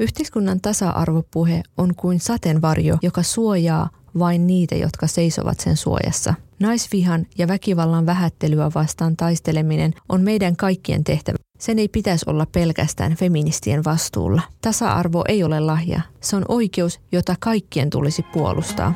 Yhteiskunnan tasa-arvopuhe on kuin sateenvarjo, joka suojaa vain niitä, jotka seisovat sen suojassa. Naisvihan ja väkivallan vähättelyä vastaan taisteleminen on meidän kaikkien tehtävä. Sen ei pitäisi olla pelkästään feministien vastuulla. Tasa-arvo ei ole lahja. Se on oikeus, jota kaikkien tulisi puolustaa.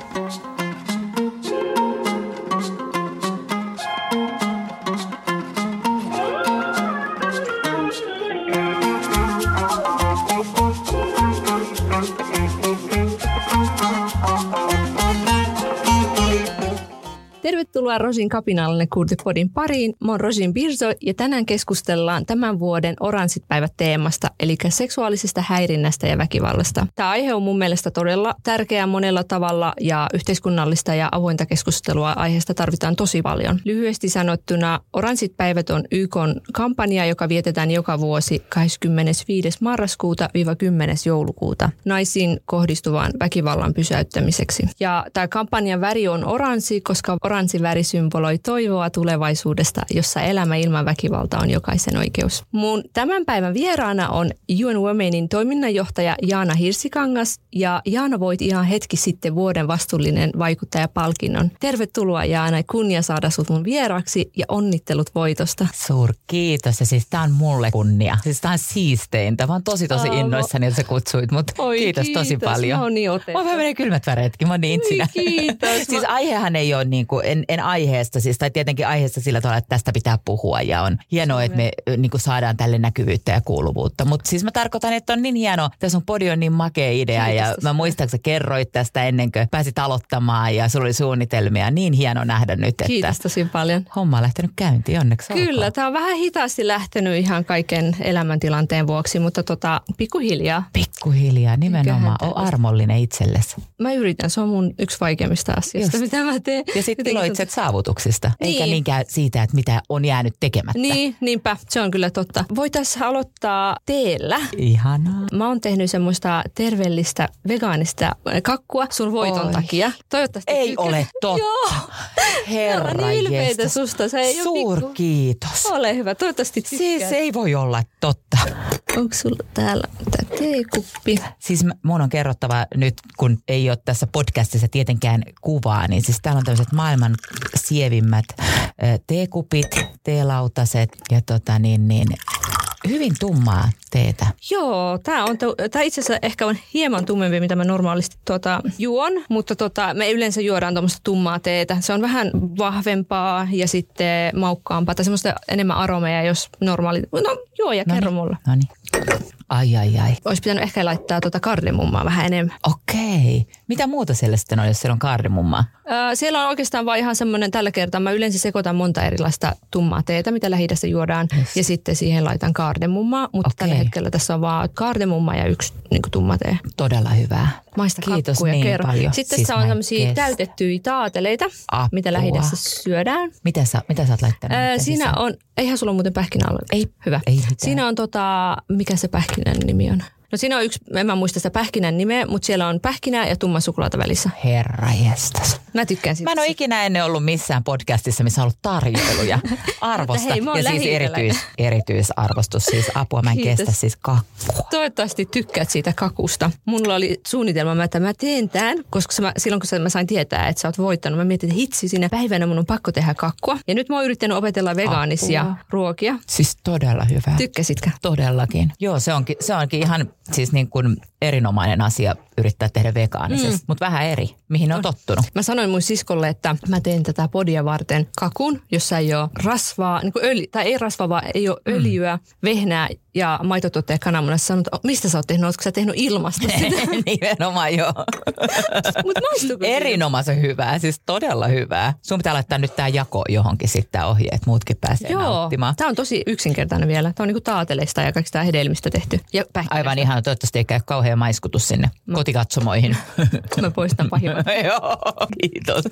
Tervetuloa Rosin kapinallinen Kurtipodin pariin. Mä oon Rosin Birzo ja tänään keskustellaan tämän vuoden Oranssit päivät teemasta, eli seksuaalisesta häirinnästä ja väkivallasta. Tämä aihe on mun mielestä todella tärkeä monella tavalla ja yhteiskunnallista ja avointa keskustelua aiheesta tarvitaan tosi paljon. Lyhyesti sanottuna Oranssit päivät on YK kampanja, joka vietetään joka vuosi 25. marraskuuta 10. joulukuuta naisiin kohdistuvan väkivallan pysäyttämiseksi. Ja tämä kampanjan väri on oranssi, koska oranssi väri symboloi toivoa tulevaisuudesta, jossa elämä ilman väkivalta on jokaisen oikeus. Mun tämän päivän vieraana on UN Womenin toiminnanjohtaja Jaana Hirsikangas ja Jaana voit ihan hetki sitten vuoden vastuullinen vaikuttajapalkinnon. Tervetuloa Jaana, kunnia saada sut mun vieraksi ja onnittelut voitosta. Suur kiitos ja siis tää on mulle kunnia. Siis tää on siisteintä. Mä oon tosi tosi oh, innoissani, että sä kutsuit mut. Oi, kiitos, kiitos tosi paljon. Mä oon niin otettu. Mä vähän kylmät väreetkin, mä oon niin Oi, kiitos. siis aihehan ei ole niin kuin, en, en aiheesta, siis, tai tietenkin aiheesta sillä tavalla, että tästä pitää puhua ja on hienoa, että me niin kuin saadaan tälle näkyvyyttä ja kuuluvuutta. Mutta siis mä tarkoitan, että on niin hieno, tässä on podi on niin makea idea Kiitos ja mä muistan, että sä kerroit tästä ennen kuin pääsit aloittamaan ja sulla oli suunnitelmia. Niin hieno nähdä nyt, että Kiitos tosi paljon. homma on lähtenyt käyntiin, onneksi Kyllä, olkoon. tämä on vähän hitaasti lähtenyt ihan kaiken elämäntilanteen vuoksi, mutta tota, pikkuhiljaa. Pikkuhiljaa, nimenomaan. Eiköhän O armollinen itsellesi. Mä yritän, se on mun yksi vaikeimmista asioista, Just. mitä mä teen. Ja sitten iloitset saavutuksista, eikä Niin. niinkään siitä, että mitä on jäänyt tekemättä. Niin, niinpä, se on kyllä totta. Voitaisiin aloittaa teellä. Ihanaa. Mä oon tehnyt semmoista terveellistä vegaanista kakkua sun voiton Oi. takia. Toivottavasti Ei tykkäät. ole totta. Joo. Herra Mä niin jestas. susta. Se ei Suur ole pikku. kiitos. Ole hyvä, toivottavasti tykkäät. Siis ei voi olla totta. Onko sulla täällä tää teekuppi? Siis mun on kerrottava nyt, kun ei ole tässä podcastissa tietenkään kuvaa, niin siis täällä on tämmöiset maailman sievimmät teekupit, teelautaset ja tota niin, niin hyvin tummaa teetä. Joo, tämä on tää itse asiassa ehkä on hieman tummempi, mitä mä normaalisti tuota, juon, mutta tota, me yleensä juodaan tuommoista tummaa teetä. Se on vähän vahvempaa ja sitten maukkaampaa tai semmoista enemmän aromeja, jos normaali... No joo, ja kerro mulle. No niin. Ai ai ai. Olisi pitänyt ehkä laittaa tuota kardemummaa vähän enemmän. Okei. Mitä muuta siellä sitten on, jos siellä on kaardimummaa? Öö, siellä on oikeastaan vain ihan semmoinen, tällä kertaa mä yleensä sekoitan monta erilaista tummaa teetä, mitä lähi juodaan, Yes. ja sitten siihen laitan kardemummaa, mutta Okei. tällä hetkellä tässä on vaan kardemumma ja yksi niin tumma tee. Todella hyvää. Maista Kiitos kakkuja niin kerro. paljon. Sitten Siis tässä on tämmöisiä täytettyjä taateleita, Apua. mitä lähi syödään. Mitä sä, mitä sä oot laittanut? Mitä siinä sisään? on, eihän sulla muuten pähkinä ole. Ei, Hyvä. ei mitään. Siinä on tota, mikä se pähkinän nimi on? No siinä on yksi, en mä muista sitä pähkinän nimeä, mutta siellä on pähkinää ja tumma suklaata välissä. Herra jestas. Mä tykkään siitä. Mä en ole ikinä ennen ollut missään podcastissa, missä on ollut tarjoiluja. Arvosta. hei, mä oon ja siis erityis, erityisarvostus. Siis apua, mä en Kiitos. kestä siis kakkua. Toivottavasti tykkäät siitä kakusta. Mulla oli suunnitelma, että mä teen tämän, koska mä, silloin kun mä sain tietää, että sä oot voittanut, mä mietin, että hitsi, siinä päivänä mun on pakko tehdä kakkua. Ja nyt mä oon yrittänyt opetella vegaanisia Apua. ruokia. Siis todella hyvä. Tykkäsitkö? Todellakin. Joo, se onkin, se onkin ihan siis niin kuin erinomainen asia yrittää tehdä vegaanisesti, mm. mutta vähän eri, mihin on tottunut. Mä sanoin mun siskolle, että mä teen tätä podia varten kakun, jossa ei ole rasvaa, niin kuin öljy, tai ei rasvaa, vaan ei ole öljyä, vehnää ja maitotuotteja kananmunassa. Sanoin, että mistä sä oot tehnyt, ootko sä tehnyt ilmasta sitä? Nimenomaan joo. Maistuuko sille? Erinomaisen hyvää, siis todella hyvää. Sun pitää laittaa nyt tämä jako johonkin sitten ohje, että muutkin pääsee Joo, nauttimaan. tämä on tosi yksinkertainen vielä. Tämä on niinku taateleista ja kaikista hedelmistä tehty. Ja. Aivan ihan, toivottavasti ei käy kauhean maiskutus sinne kotikatsomoihin. Mä poistan pahimmat. Joo, kiitos.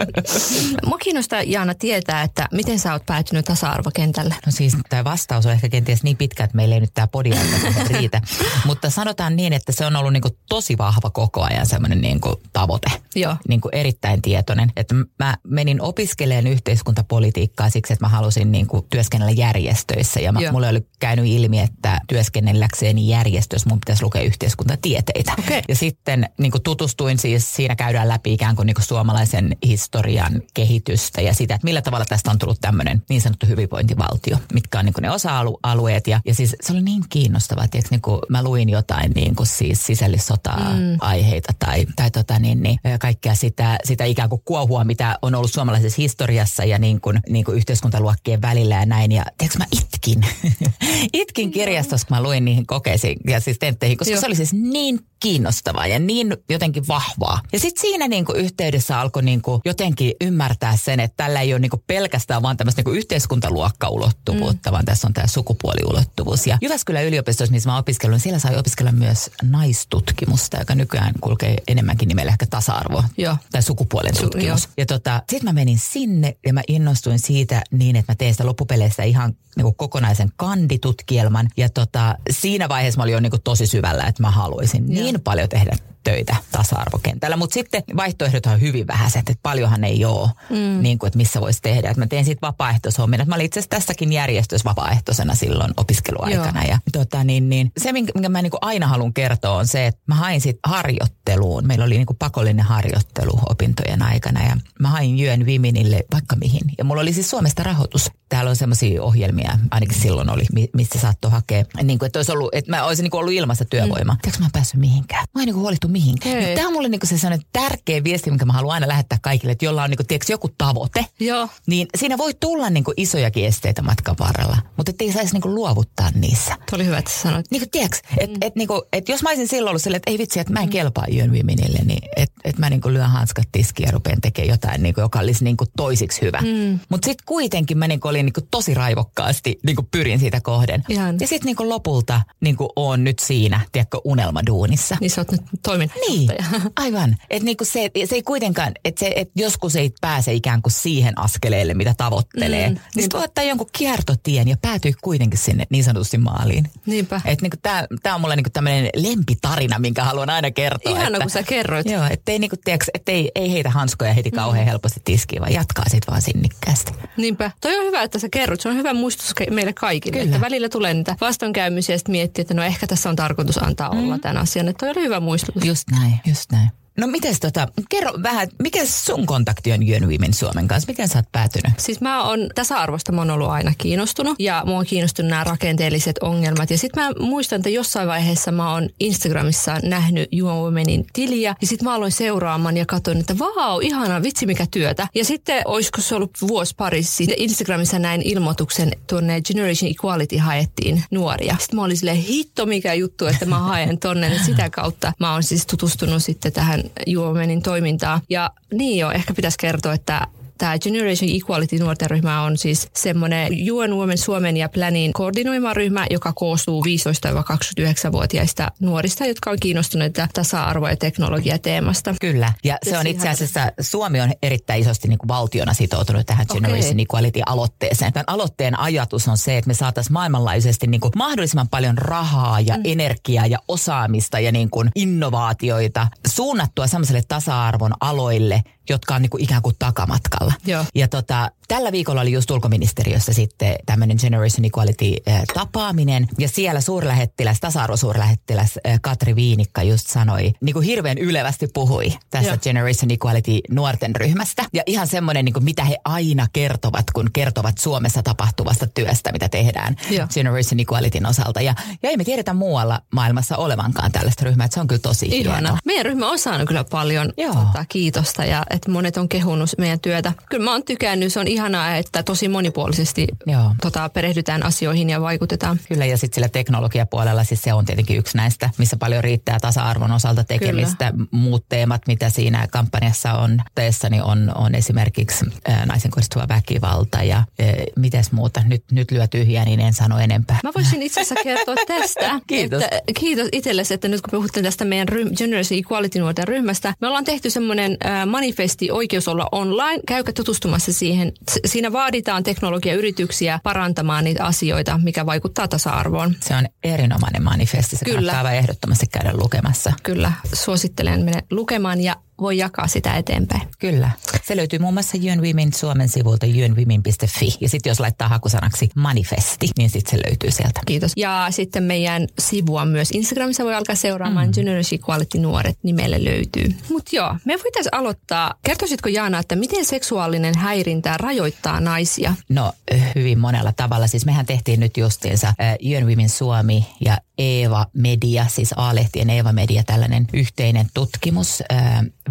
Mua kiinnostaa Jaana tietää, että miten sä oot päätynyt tasa-arvokentälle. No siis tämä vastaus on ehkä kenties niin pitkä, että meillä ei nyt tämä podia riitä. Mutta sanotaan niin, että se on ollut niin kuin tosi vahva koko ajan semmoinen niin kuin tavoite. Joo. Niin kuin erittäin tietoinen. Että mä menin opiskelemaan yhteiskuntapolitiikkaa siksi, että mä halusin niin kuin työskennellä järjestöissä. Ja mä, mulle oli käynyt ilmi, että työskennelläkseen järjestössä mun pitäisi lukea yhteiskuntatieteitä. Okay. Ja sitten niin kuin tutustuin siis, siinä käydään läpi ikään kuin, niin kuin suomalaisen historian kehitystä ja sitä, että millä tavalla tästä on tullut tämmöinen niin sanottu hyvinvointivaltio, mitkä on niin kuin ne osa-alueet. Ja, ja siis se oli niin kiinnostavaa, että niin kuin mä luin jotain niin kuin siis sisällissota-aiheita mm. tai, tai tota niin, niin, kaikkea sitä, sitä ikään kuin kuohua, mitä on ollut suomalaisessa historiassa ja niin kuin, niin kuin yhteiskuntaluokkien välillä ja näin. Ja tiedätkö, mä itkin. itkin kirjastossa, kun mä luin niihin kokeisiin ja siis tentteihin, koska Joo. se oli siis niin kiinnostavaa ja niin jotenkin vahvaa. Ja sitten siinä niinku yhteydessä alkoi niinku jotenkin ymmärtää sen, että tällä ei ole niinku pelkästään vaan tämmöistä niinku yhteiskuntaluokkaulottuvuutta, mm. vaan tässä on tämä sukupuoliulottuvuus. Ja Jyväskylän yliopistossa, missä mä opiskelin, siellä sai opiskella myös naistutkimusta, joka nykyään kulkee enemmänkin nimellä ehkä tasa-arvo Joo. tai sukupuolen tutkimus. Su- ja tota, sitten mä menin sinne ja mä innostuin siitä niin, että mä tein sitä loppupeleistä ihan niinku kokonaisen kanditutkielman. Ja tota, siinä vaiheessa mä olin jo niinku tosi syvällä, että mä haluaisin Joo. niin paljon tehdä töitä tasa-arvokentällä. Mutta sitten vaihtoehdot on hyvin vähäiset, että paljonhan ei ole, mm. niin kuin, että missä voisi tehdä. Et mä tein sitten vapaaehtoishommia. Mä olin itse asiassa tässäkin järjestössä vapaaehtoisena silloin opiskeluaikana. Ja, tota, niin, niin, se, minkä mä niin kuin aina haluan kertoa, on se, että mä hain sitten harjoitteluun. Meillä oli niin kuin pakollinen harjoittelu opintojen aikana ja mä hain Jyön Viminille vaikka mihin. Ja mulla oli siis Suomesta rahoitus. Täällä on semmoisia ohjelmia, ainakin silloin oli, mistä saattoi hakea. Niin kuin, että, olisi ollut, että mä olisin niin kuin ollut ilmasta työvoimaa. Mm. Tiedätkö mä en päässyt mihinkään? Mä en niin kuin huolittu mihinkään. Niin Tämä on mulle niinku se sellainen tärkeä viesti, minkä mä haluan aina lähettää kaikille, että jolla on niinku, tiedätkö, joku tavoite. Joo. Niin siinä voi tulla niinku isojakin esteitä matkan varrella, mutta ei saisi niinku luovuttaa niissä. Tuo oli hyvä, että sanoit. Niinku, tiedätkö, että mm. et, niinku, et jos mä olisin silloin ollut silleen, että ei vitsi, että mä en mm. kelpaa yön viminille, niin että et mä niinku lyön hanskat tiskiä ja rupean tekemään jotain, niinku, joka olisi niinku toisiksi hyvä. Mm. Mutta sitten kuitenkin mä niinku olin niinku tosi raivokkaasti, niinku pyrin siitä kohden. Ihan. Ja sitten niinku lopulta niinku on nyt siinä, tiedätkö, unelmaduunissa. Niin sä oot nyt toiminut. Niin, aivan. Että niinku se, se ei kuitenkaan, että se, et joskus ei pääse ikään kuin siihen askeleelle, mitä tavoittelee. Mm, niin sitten voi ottaa jonkun kiertotien ja päätyy kuitenkin sinne niin sanotusti maaliin. Niinpä. Että niinku tämä on mulle niinku tämmöinen lempitarina, minkä haluan aina kertoa. Ihana, että, kun sä kerroit. Joo, ettei, niinku, tiiäks, ettei ei heitä hanskoja heti mm. kauhean mm. helposti tiskiin, vaan jatkaa sitten vaan sinnikkäästi. Niinpä. Toi on hyvä, että sä kerrot. Se on hyvä muistutus meille kaikille. Kyllä. Että välillä tulee niitä vastoinkäymisiä ja sitten miettii, että no ehkä tässä on tarkoitus antaa mm. olla tämän asian. Että toi oli hyvä muistutus. Just näin, just näin. No mites tota, kerro vähän, mikä sun kontakti on Jön Women Suomen kanssa? Miten sä oot päätynyt? Siis mä oon tasa-arvosta mä oon ollut aina kiinnostunut ja mua on kiinnostunut nämä rakenteelliset ongelmat. Ja sitten mä muistan, että jossain vaiheessa mä oon Instagramissa nähnyt Juon Womenin tiliä ja sitten mä aloin seuraamaan ja katsoin, että vau, ihana, vitsi mikä työtä. Ja sitten olisiko se ollut vuosi pari sitten Instagramissa näin ilmoituksen tuonne Generation Equality haettiin nuoria. Sitten mä olin silleen, hitto mikä juttu, että mä haen tonne. sitä kautta mä oon siis tutustunut sitten tähän Juomenin toimintaa. Ja niin jo, ehkä pitäisi kertoa, että Tämä Generation Equality nuorten ryhmä on siis semmoinen UN Women Suomen ja Planin koordinoima ryhmä, joka koostuu 15-29-vuotiaista nuorista, jotka on kiinnostuneita tasa-arvo- ja teknologiateemasta. Kyllä, ja se on itse asiassa, Suomi on erittäin isosti niin kuin valtiona sitoutunut tähän Generation okay. Equality-aloitteeseen. Tämän aloitteen ajatus on se, että me saataisiin maailmanlaajuisesti niin kuin mahdollisimman paljon rahaa ja mm. energiaa ja osaamista ja niin kuin innovaatioita suunnattua sellaiselle tasa-arvon aloille, jotka on niin kuin ikään kuin takamatkalla. Joo. Ja tota, tällä viikolla oli just ulkoministeriössä sitten tämmöinen Generation Equality-tapaaminen. Ja siellä suurlähettiläs, tasa-arvosuurlähettiläs Katri Viinikka just sanoi, niin kuin hirveän ylevästi puhui tässä Joo. Generation Equality nuorten ryhmästä. Ja ihan semmoinen, niin kuin mitä he aina kertovat, kun kertovat Suomessa tapahtuvasta työstä, mitä tehdään Joo. Generation Equalityn osalta. Ja, ja ei me tiedetä muualla maailmassa olevankaan tällaista ryhmää, että se on kyllä tosi Ihana. hienoa. Meidän ryhmä on saanut kyllä paljon Tota, kiitosta ja että monet on kehunut meidän työtä. Kyllä mä oon tykännyt, se on ihanaa, että tosi monipuolisesti Joo. Tota, perehdytään asioihin ja vaikutetaan. Kyllä ja sitten sillä teknologiapuolella siis se on tietenkin yksi näistä, missä paljon riittää tasa-arvon osalta tekemistä. Kyllä. Muut teemat, mitä siinä kampanjassa on teessä, niin on, on esimerkiksi ää, naisen kohdistuva väkivalta ja ää, mites muuta. Nyt, nyt lyö tyhjää, niin en sano enempää. Mä voisin itse asiassa kertoa tästä. kiitos. Että, kiitos itsellesi, että nyt kun puhutte tästä meidän ryhm, Generation Equality nuorten ryhmästä, me ollaan tehty semmoinen manifesti Oikeus olla online. Käy käykää tutustumassa siihen. Siinä vaaditaan teknologiayrityksiä parantamaan niitä asioita, mikä vaikuttaa tasa-arvoon. Se on erinomainen manifesti. Se Kyllä. kannattaa ehdottomasti käydä lukemassa. Kyllä, suosittelen mennä lukemaan ja voi jakaa sitä eteenpäin. Kyllä. Se löytyy muun muassa Jön Women Suomen sivulta jönwomen.fi. Ja sitten jos laittaa hakusanaksi manifesti, niin sitten se löytyy sieltä. Kiitos. Ja sitten meidän sivua myös Instagramissa voi alkaa seuraamaan. Mm. Generation Equality Nuoret nimelle löytyy. Mutta joo, me voitaisiin aloittaa. Kertoisitko Jaana, että miten seksuaalinen häirintä rajoittaa naisia? No hyvin monella tavalla. Siis mehän tehtiin nyt justiinsa äh, Jön Women Suomi ja Eeva Media, siis A-lehtien Eeva Media, tällainen yhteinen tutkimus,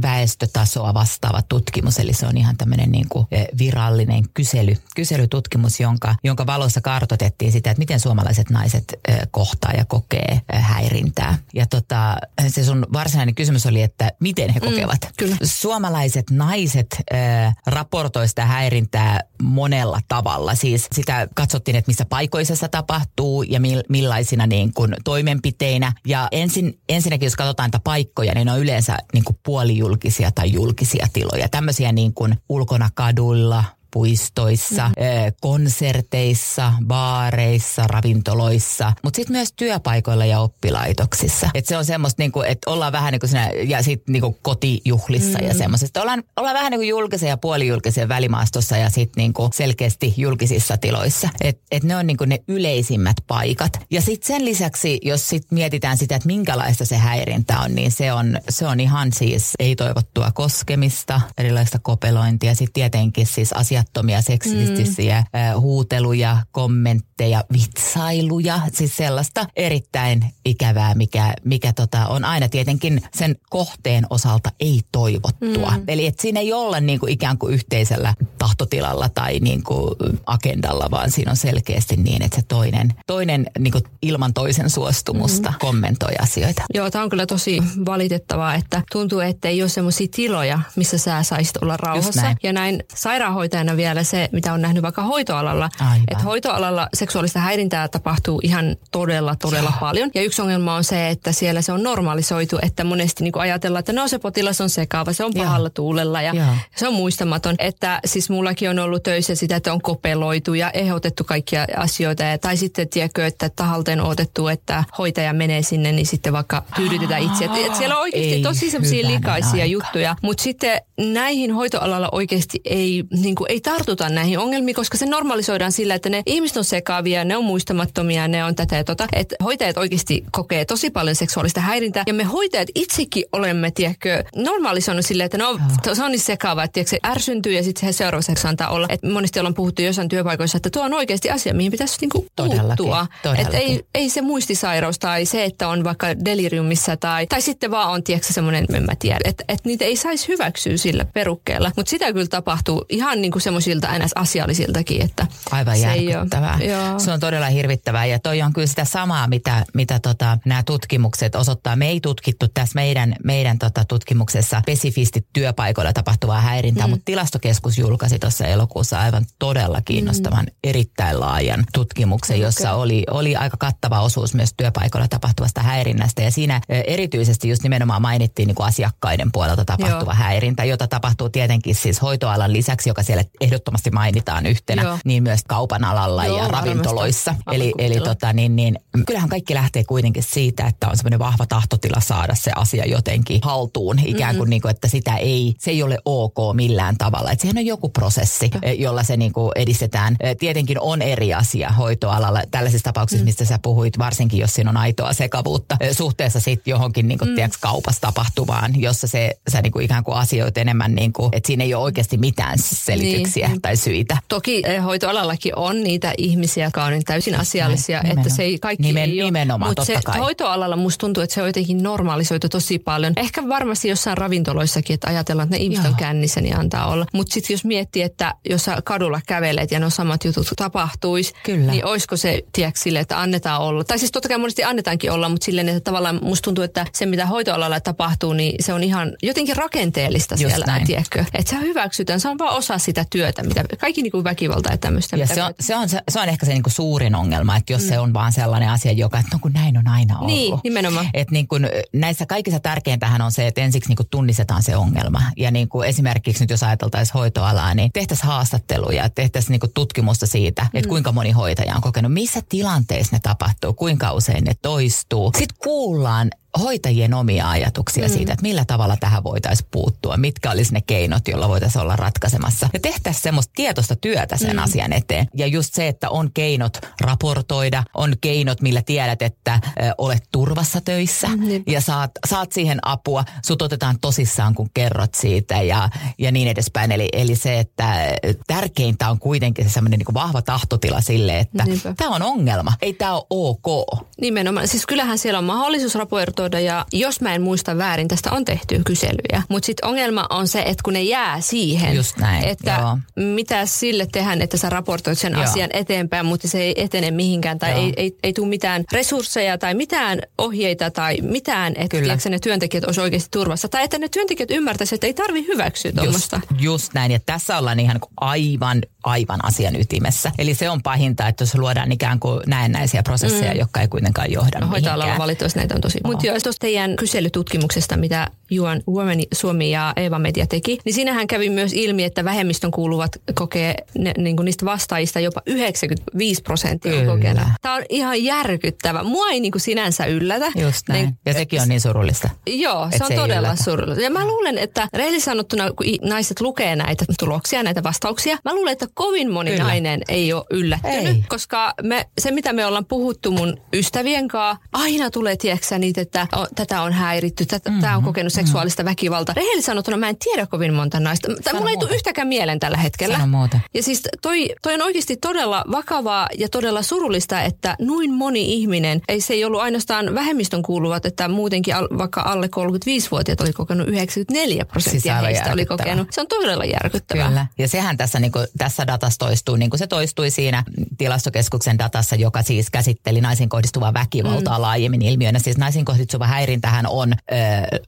väestötasoa vastaava tutkimus, eli se on ihan tämmöinen niin kuin virallinen kysely, kyselytutkimus, jonka, jonka valossa kartoitettiin sitä, että miten suomalaiset naiset kohtaa ja kokee häirintää. Ja tota, se sun varsinainen kysymys oli, että miten he mm, kokevat. Mm, kyllä. Suomalaiset naiset äh, raportoi sitä häirintää monella tavalla. Siis sitä katsottiin, että missä paikoissa se tapahtuu ja millaisina niin kuin toimenpiteinä. Ja ensin, ensinnäkin, jos katsotaan niitä paikkoja, niin ne on yleensä niin kuin puolijulkisia tai julkisia tiloja. Tämmöisiä niin kuin ulkona kaduilla, puistoissa, mm. konserteissa, baareissa, ravintoloissa, mutta sitten myös työpaikoilla ja oppilaitoksissa. Et se on semmoista, niinku, että ollaan vähän niin kuin siinä, ja sitten niinku kotijuhlissa mm. ja semmoisesta. Ollaan, ollaan vähän niin kuin julkisen ja puolijulkisen välimaastossa ja sitten niinku selkeästi julkisissa tiloissa. Et, et ne on niinku ne yleisimmät paikat. Ja sitten sen lisäksi, jos sit mietitään sitä, että minkälaista se häirintä on, niin se on, se on ihan siis ei-toivottua koskemista, erilaista kopelointia, sitten tietenkin siis asia asiattomia seksistisiä mm. huuteluja, kommentteja, vitsailuja, siis sellaista erittäin ikävää, mikä, mikä tota, on aina tietenkin sen kohteen osalta ei toivottua. Mm. Eli että siinä ei olla niin kuin ikään kuin yhteisellä tahtotilalla tai niin kuin agendalla, vaan siinä on selkeästi niin, että se toinen, toinen niin kuin ilman toisen suostumusta mm. kommentoi asioita. Joo, tämä on kyllä tosi valitettavaa, että tuntuu, että ei ole sellaisia tiloja, missä sä saisit olla rauhassa. Näin. Ja näin sairaanhoitajana aina vielä se, mitä on nähnyt vaikka hoitoalalla. Että hoitoalalla seksuaalista häirintää tapahtuu ihan todella, todella Joo. paljon. Ja yksi ongelma on se, että siellä se on normalisoitu, että monesti niin ajatellaan, että no se potilas on sekaava, se on pahalla Joo. tuulella ja Joo. se on muistamaton. Että siis mullakin on ollut töissä sitä, että on kopeloitu ja ehdotettu kaikkia asioita. Ja, tai sitten tiedätkö, että tahalteen odotettu, että hoitaja menee sinne, niin sitten vaikka tyydytetään itse. Että et siellä on oikeasti ei tosi sellaisia likaisia aika. juttuja. Mutta sitten näihin hoitoalalla oikeasti ei, niin kuin, ei tartuta näihin ongelmiin, koska se normalisoidaan sillä, että ne ihmiset on sekaavia, ne on muistamattomia, ne on tätä ja tota. Että hoitajat oikeasti kokee tosi paljon seksuaalista häirintää. Ja me hoitajat itsekin olemme, tiedätkö, normalisoinut sillä, että no, se on niin sekaava, että tiedätkö, se ärsyntyy ja sitten se seuraavaksi antaa olla. Et monesti ollaan puhuttu jossain työpaikoissa, että tuo on oikeasti asia, mihin pitäisi niinku puuttua. Että ei, ei se muistisairaus tai se, että on vaikka deliriumissa tai, tai sitten vaan on, tiedätkö, semmoinen, en mä tiedä, että, että niitä ei saisi hyväksyä sillä perukkeella. Mutta sitä kyllä tapahtuu ihan niin kuin semmoisilta ns. asiallisiltakin. Että Aivan se järkyttävää. Ole, se on todella hirvittävää ja toi on kyllä sitä samaa, mitä, mitä tota, nämä tutkimukset osoittaa. Me ei tutkittu tässä meidän, meidän tota, tutkimuksessa spesifisti työpaikoilla tapahtuvaa häirintää, mm. mutta tilastokeskus julkaisi tuossa elokuussa aivan todella kiinnostavan, mm. erittäin laajan tutkimuksen, jossa okay. oli, oli aika kattava osuus myös työpaikoilla tapahtuvasta häirinnästä. Ja siinä erityisesti just nimenomaan mainittiin niin kuin asiakkaiden puolelta tapahtuva Joo. häirintä, jota tapahtuu tietenkin siis hoitoalan lisäksi, joka siellä ehdottomasti mainitaan yhtenä, Joo. niin myös kaupan alalla Joo, ja ravintoloissa. Eli, eli tota, niin, niin, kyllähän kaikki lähtee kuitenkin siitä, että on semmoinen vahva tahtotila saada se asia jotenkin haltuun. Ikään kuin, mm-hmm. niin kuin että sitä ei, se ei ole ok millään tavalla. Että sehän on joku prosessi, eh, jolla se niin kuin edistetään. Eh, tietenkin on eri asia hoitoalalla. Tällaisissa tapauksissa, mm. mistä sä puhuit, varsinkin jos siinä on aitoa sekavuutta eh, suhteessa sitten johonkin niin kuin, mm. tiedätkö, kaupassa tapahtuvaan, jossa se, sä niin kuin ikään kuin asioit enemmän, niin kuin, että siinä ei ole oikeasti mitään selityksiä niin. Tai syitä. Toki eh, hoitoalallakin on niitä ihmisiä, jotka on täysin asiallisia, Näin, että se ei kaikki Nimen, ei nimenomaan, Mutta se kai. hoitoalalla musta tuntuu, että se on jotenkin normalisoitu tosi paljon. Ehkä varmasti jossain ravintoloissakin, että ajatellaan, että ne ihmiset Joo. on kännissä, niin antaa olla. Mutta sitten jos miettii, että jos sä kadulla kävelet ja ne samat jutut tapahtuisi, Kyllä. niin olisiko se, tiedätkö, sille, että annetaan olla. Tai siis totta kai monesti annetaankin olla, mutta silleen, että tavallaan musta tuntuu, että se mitä hoitoalalla tapahtuu, niin se on ihan jotenkin rakenteellista Just siellä, näin. tiedätkö. Että se hyväksytään, se on vaan osa sitä työtä, mitä, kaikki niin kuin väkivalta ja tämmöistä. Ja se on, se, on, se, se on ehkä se niin kuin suurin ongelma, että jos mm. se on vaan sellainen asia, joka, että no kun näin on aina ollut. Niin, nimenomaan. Että niin kuin, näissä kaikissa tärkeintähän on se, että ensiksi niin kuin tunnistetaan se ongelma. Ja niin kuin esimerkiksi nyt jos ajateltaisiin hoitoalaa, niin tehtäisiin haastatteluja, tehtäisiin niin kuin tutkimusta siitä, että mm. kuinka moni hoitaja on kokenut, missä tilanteissa ne tapahtuu, kuinka usein ne toistuu. Sitten kuullaan hoitajien omia ajatuksia mm. siitä, että millä tavalla tähän voitaisiin puuttua, mitkä olisi ne keinot, joilla voitaisiin olla ratkaisemassa. Ja tehtäisiin semmoista tietoista työtä sen mm. asian eteen. Ja just se, että on keinot raportoida, on keinot, millä tiedät, että ö, olet turvassa töissä mm. ja saat, saat siihen apua. Sut otetaan tosissaan, kun kerrot siitä ja, ja niin edespäin. Eli, eli se, että tärkeintä on kuitenkin se semmoinen niin vahva tahtotila sille, että tämä on ongelma, ei tämä ole ok. Nimenomaan. Siis kyllähän siellä on mahdollisuus raportoida raportoida ja jos mä en muista väärin, tästä on tehty kyselyjä. Mutta sitten ongelma on se, että kun ne jää siihen, Just näin, että joo. mitä sille tehdään, että sä raportoit sen joo. asian eteenpäin, mutta se ei etene mihinkään tai ei, ei, ei tule mitään resursseja tai mitään ohjeita tai mitään, että tiedätkö, ne työntekijät olisi oikeasti turvassa. Tai että ne työntekijät ymmärtäisivät, että ei tarvi hyväksyä tuommoista. Just, just näin ja tässä ollaan ihan aivan, aivan asian ytimessä. Eli se on pahinta, että jos luodaan ikään kuin näennäisiä prosesseja, mm. jotka ei kuitenkaan johda no, mihinkään. valitettavasti näitä on tosi. Mutta joo, tuosta teidän kyselytutkimuksesta, mitä Juan Women Suomi ja Eva Media teki, niin siinähän kävi myös ilmi, että vähemmistön kuuluvat kokee ne, niin kuin niistä vastaajista jopa 95 prosenttia kokeilla. Tämä on ihan järkyttävä. Mua ei niin kuin sinänsä yllätä. Just näin. Niin, ja sekin on niin surullista. Joo, se on se todella surullista. Ja mä luulen, että rehellisesti sanottuna, kun naiset lukee näitä tuloksia, näitä vastauksia, mä luulen, että kovin moni Kyllä. nainen ei ole yllättynyt, ei. koska me, se, mitä me ollaan puhuttu mun ystävien kanssa, aina tulee, tieksä, niitä, että o, tätä on häiritty, tätä, mm-hmm. tämä on kokenut seksuaalista mm-hmm. väkivaltaa. Rehellisesti sanottuna mä en tiedä kovin monta naista. Tai mulla ei tule yhtäkään mieleen tällä hetkellä. Sano muuta. Ja siis toi, toi on oikeasti todella vakavaa ja todella surullista, että noin moni ihminen, ei se ei ollut ainoastaan vähemmistön kuuluvat, että muutenkin al, vaikka alle 35-vuotiaat oli kokenut 94 prosenttia siis heistä oli kokenut. Se on todella järkyttävää. Kyllä. Ja sehän tässä, niin kuin, tässä datassa toistuu, niin kuin se toistui siinä tilastokeskuksen datassa, joka siis käsitteli naisiin kohdistuvaa väkivaltaa mm. laajemmin ilmiönä. Siis naisiin kohdistuva häirintähän on ö,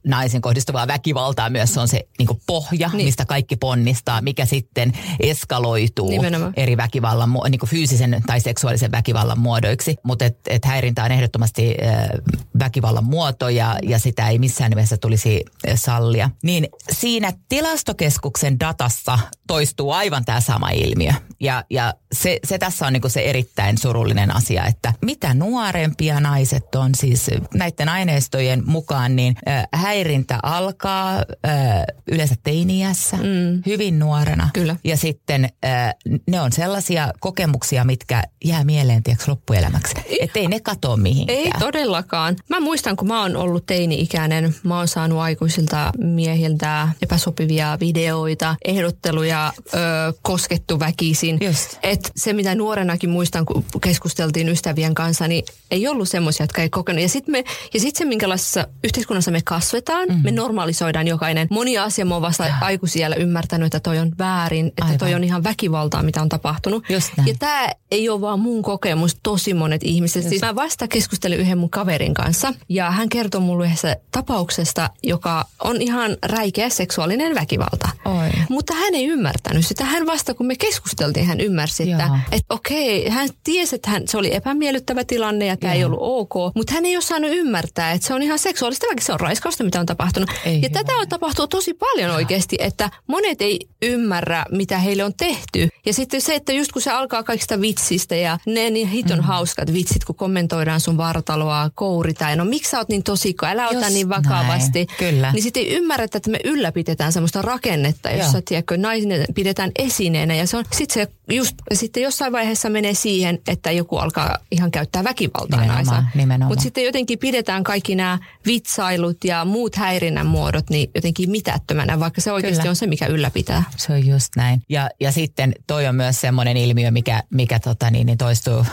naisiin kohdistuvaa väkivaltaa myös. Se on se niin kuin pohja, niin. mistä kaikki ponnistaa, mikä sitten eskaloituu Nimenomaan. eri väkivallan, niin kuin fyysisen tai seksuaalisen väkivallan muodoiksi. Mutta et, et häirintä on ehdottomasti ö, väkivallan muoto ja, ja sitä ei missään nimessä tulisi sallia. Niin siinä tilastokeskuksen datassa toistuu aivan tämä sama ilmiö. Ja, ja se, se tässä on niin se erittäin surullinen asia, että mitä nuorempia naiset on, siis näiden aineistojen mukaan, niin äh, häirintä alkaa äh, yleensä teiniässä, mm. hyvin nuorena. Kyllä. Ja sitten äh, ne on sellaisia kokemuksia, mitkä jää mieleen tiedätkö, loppuelämäksi. Että ei ne katoa mihinkään. Ei todellakaan. Mä muistan, kun mä oon ollut teini-ikäinen, mä oon saanut aikuisilta miehiltä epäsopivia videoita, ehdotteluja, ö, koskettu väkisin. Just. Et se, mitä nuorenakin muistan, kun keskusteltiin ystävien kanssa, niin ei ollut semmoisia, jotka ei kokenut. Ja sitten sit se, minkälaisessa yhteiskunnassa me kasvetaan, mm-hmm. me normalisoidaan jokainen. Moni asia mä oon vasta ja. aikuisiellä ymmärtänyt, että toi on väärin, että Aivan. toi on ihan väkivaltaa, mitä on tapahtunut. Ja tämä ei ole vaan mun kokemus, tosi monet ihmiset. Siis mä vasta keskustelin yhden mun kaverin kanssa ja hän kertoi mulle yhdessä tapauksesta, joka on ihan räikeä seksuaalinen väkivalta. Oi. Mutta hän ei ymmärtänyt sitä. Hän vasta kun me keskusteltiin, hän ymmärsi, että, että okei, hän tiesi, että hän, se oli epämiellyttävä tilanne ja tämä ei ollut ok, mutta hän ei osannut ymmärtää, että se on ihan seksuaalista väkivaltaa, se on raiskausta, mitä on tapahtunut. Ei ja tätä on tapahtunut tosi paljon ja. oikeasti, että monet ei ymmärrä, mitä heille on tehty. Ja sitten se, että just kun se alkaa kaikista vitsistä ja ne niin hiton mm. hauskat vitsit, kun kommentoidaan sun vartaloa, kouri tai no miksi sä oot niin tosikko, älä ota niin vakavasti. Näin. Kyllä. Niin sitten ei ymmärrä, että me ylläpidetään semmoista rakennetta, jossa tiedätkö, nainen pidetään esineenä ja se on, sit se just, sitten jossain vaiheessa menee siihen, että joku alkaa ihan käyttää väkivaltaa naisa. Mutta sitten jotenkin pidetään kaikki nämä vitsailut ja muut häirinnän muodot niin jotenkin mitättömänä, vaikka se oikeasti Kyllä. on se, mikä ylläpitää. Se on just näin. Ja, ja sitten toi on myös semmoinen ilmiö, mikä, mikä tota niin, niin toistuu